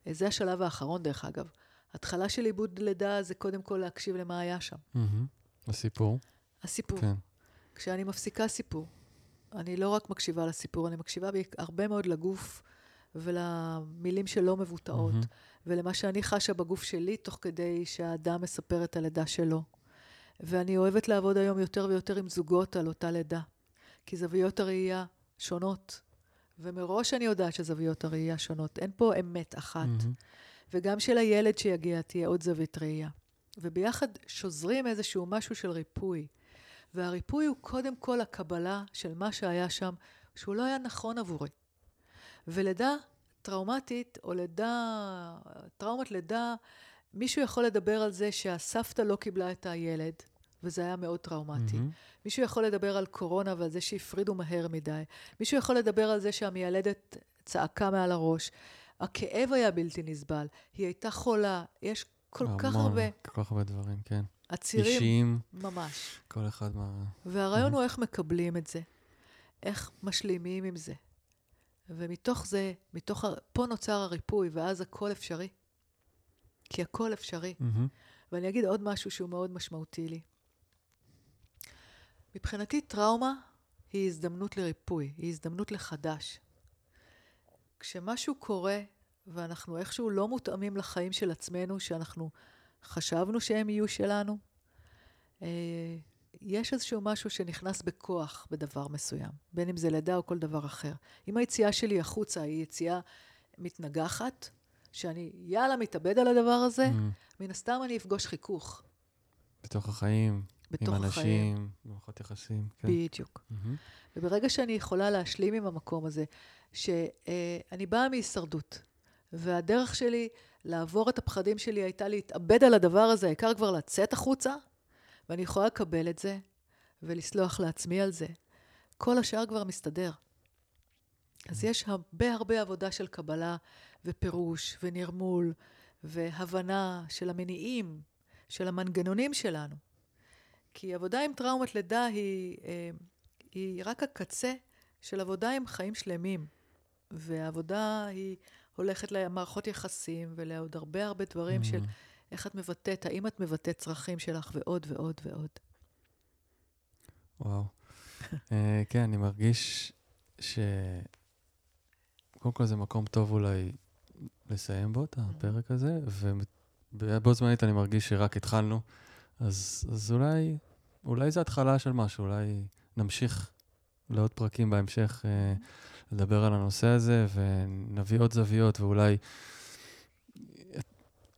אה, זה השלב האחרון דרך אגב, התחלה של עיבוד לידה זה קודם כל להקשיב למה היה שם. הסיפור. הסיפור. כן. כשאני מפסיקה סיפור, אני לא רק מקשיבה לסיפור, אני מקשיבה הרבה מאוד לגוף ולמילים שלא מבוטאות, מהמם. ולמה שאני חשה בגוף שלי תוך כדי שהאדם מספר את הלידה שלו. ואני אוהבת לעבוד היום יותר ויותר עם זוגות על אותה לידה, כי זוויות הראייה שונות, ומראש אני יודעת שזוויות הראייה שונות. אין פה אמת אחת. מהמם. וגם של הילד שיגיע תהיה עוד זווית ראייה. וביחד שוזרים איזשהו משהו של ריפוי. והריפוי הוא קודם כל הקבלה של מה שהיה שם, שהוא לא היה נכון עבורי. ולידה טראומטית, או לידה, טראומת לידה, מישהו יכול לדבר על זה שהסבתא לא קיבלה את הילד, וזה היה מאוד טראומטי. מהמם. מישהו יכול לדבר על קורונה ועל זה שהפרידו מהר מדי. מישהו יכול לדבר על זה שהמיילדת צעקה מעל הראש. הכאב היה בלתי נסבל. היא הייתה חולה. יש כל כך המון, הרבה כל כך הרבה דברים, כן. עצירים. אישיים, ממש. כל אחד מה... והרעיון הוא איך מקבלים את זה, איך משלימים עם זה. ומתוך זה, מתוך, ה- פה נוצר הריפוי, ואז הכל אפשרי. כי הכל אפשרי. מהמם. ואני אגיד עוד משהו שהוא מאוד משמעותי לי. מבחינתי טראומה היא הזדמנות לריפוי, היא הזדמנות לחדש. כשמשהו קורה ואנחנו איכשהו לא מותאמים לחיים של עצמנו, שאנחנו חשבנו שהם יהיו שלנו, אה, יש איזשהו משהו שנכנס בכוח בדבר מסוים, בין אם זה לידה או כל דבר אחר. אם היציאה שלי החוצה היא יציאה מתנגחת, שאני יאללה מתאבד על הדבר הזה, מהמם. מן הסתם אני אפגוש חיכוך בתוך החיים, בתוך עם החיים. אנשים, במערכות יחסים, כן. בדיוק. מהמם. וברגע שאני יכולה להשלים עם המקום הזה, שאני באה מהישרדות, והדרך שלי לעבור את הפחדים שלי הייתה להתאבד על הדבר הזה, העיקר כבר לצאת החוצה, ואני יכולה לקבל את זה ולסלוח לעצמי על זה. כל השאר כבר מסתדר. אז יש הרבה הרבה עבודה של קבלה ופירוש ונרמול והבנה של המניעים, של המנגנונים שלנו. כי עבודה עם טראומת לידה היא, אה, היא רק הקצה של עבודה עם חיים שלמים. והעבודה היא הולכת למערכות יחסים ולעוד הרבה הרבה דברים של מהמם. איך את מבטאת, האם את מבטאת צרכים שלך ועוד ועוד ועוד. וואו. אה, כן, אני מרגיש ש... קודם כל זה מקום טוב אולי לסיים בו את הפרק הזה, ובו זמנית אני מרגיש שרק התחלנו, אז, אז אולי, אולי זו התחלה של משהו, אולי נמשיך לעוד פרקים בהמשך אה, לדבר על הנושא הזה, ונביא עוד זוויות, ואולי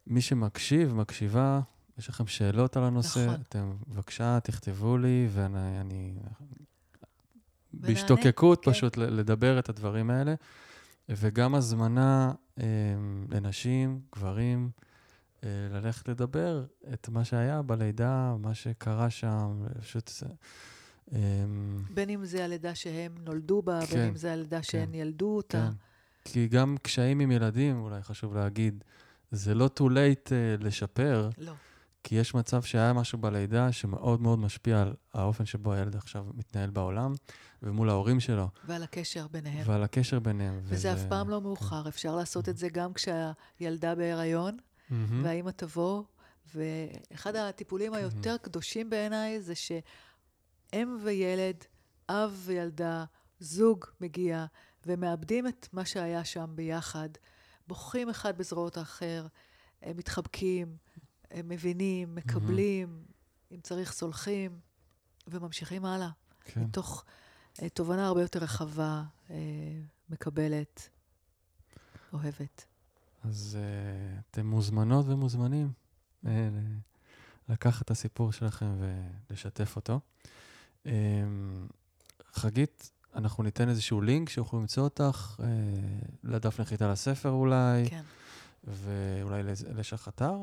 מי שמקשיב, מקשיבה, יש לכם שאלות על הנושא, נכון. אתם בבקשה תכתבו לי, ואני אני, בהשתוקקות כן. פשוט לדבר את הדברים האלה, וגם הזמנה אה, לנשים, גברים, אה, ללכת לדבר את מה שהיה בלידה, מה שקרה שם, פשוט... אה, בין אם זה הלידה שהם נולדו בה, בין כן, אם זה הלידה כן, שהן ילדו אותה. כן. כי גם קשיים עם ילדים, אולי חשוב להגיד, זה לא too late uh, לשפר, לא. כי יש מצב שהיה משהו בלידה שמאוד מאוד משפיע על האופן שבו הילד עכשיו מתנהל בעולם, ומול ההורים שלו, ועל הקשר ביניהם. ועל הקשר ביניהם. וזה אף פעם לא מאוחר, אפשר לעשות את זה גם כשהילדה בהיריון, מהמם. והאימא תבוא, ואחד הטיפולים היותר קדושים בעיניי זה שאם וילד, אב וילדה, זוג מגיע, ומאבדים את מה שהיה שם ביחד, בוכים אחד בזרועות האחר, הם מתחבקים, הם מבינים, מקבלים, אם צריך סולחים, וממשיכים הלאה, כן. מתוך אה, תובנה הרבה יותר רחבה, אה, מקבלת, אוהבת. אז uh, אתם מוזמנות ומוזמנים uh, לקחת את הסיפור שלכם ולשתף אותו. Um, חגית, אנחנו ניתן איזשהו לינק שיוכלו למצוא אותך, uh, לדף נחיתה לספר אולי, כן. ואולי יש לך אתר?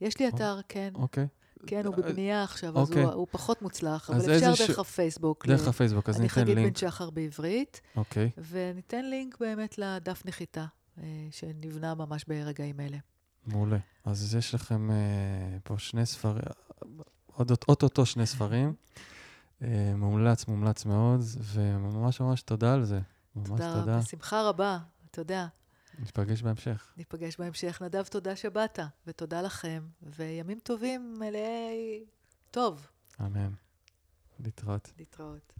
יש לי אתר, כן. אוקיי. כן, הוא אה, בבנייה עכשיו, אז אוקיי. הוא, פחות מוצלח, אבל אפשר דרך הפייסבוק. דרך הפייסבוק, אז אני ניתן חגית בן לינק. שחר בעברית, אוקיי, וניתן לינק באמת לדף נחיתה, אה, שנבנה ממש ברגעים אלה. מעולה. אז יש לכם uh, פה שני ספרים, אוטוטו שני ספרים. Uh, מומלץ, מומלץ מאוד, וממש ממש תודה על זה. ממש תודה תודה. רבה, בשמחה רבה, תודה. ניפגש בהמשך. ניפגש בהמשך. נדב, תודה שבאת, ותודה לכם, וימים טובים מלאי טוב. אמן. להתראות. להתראות.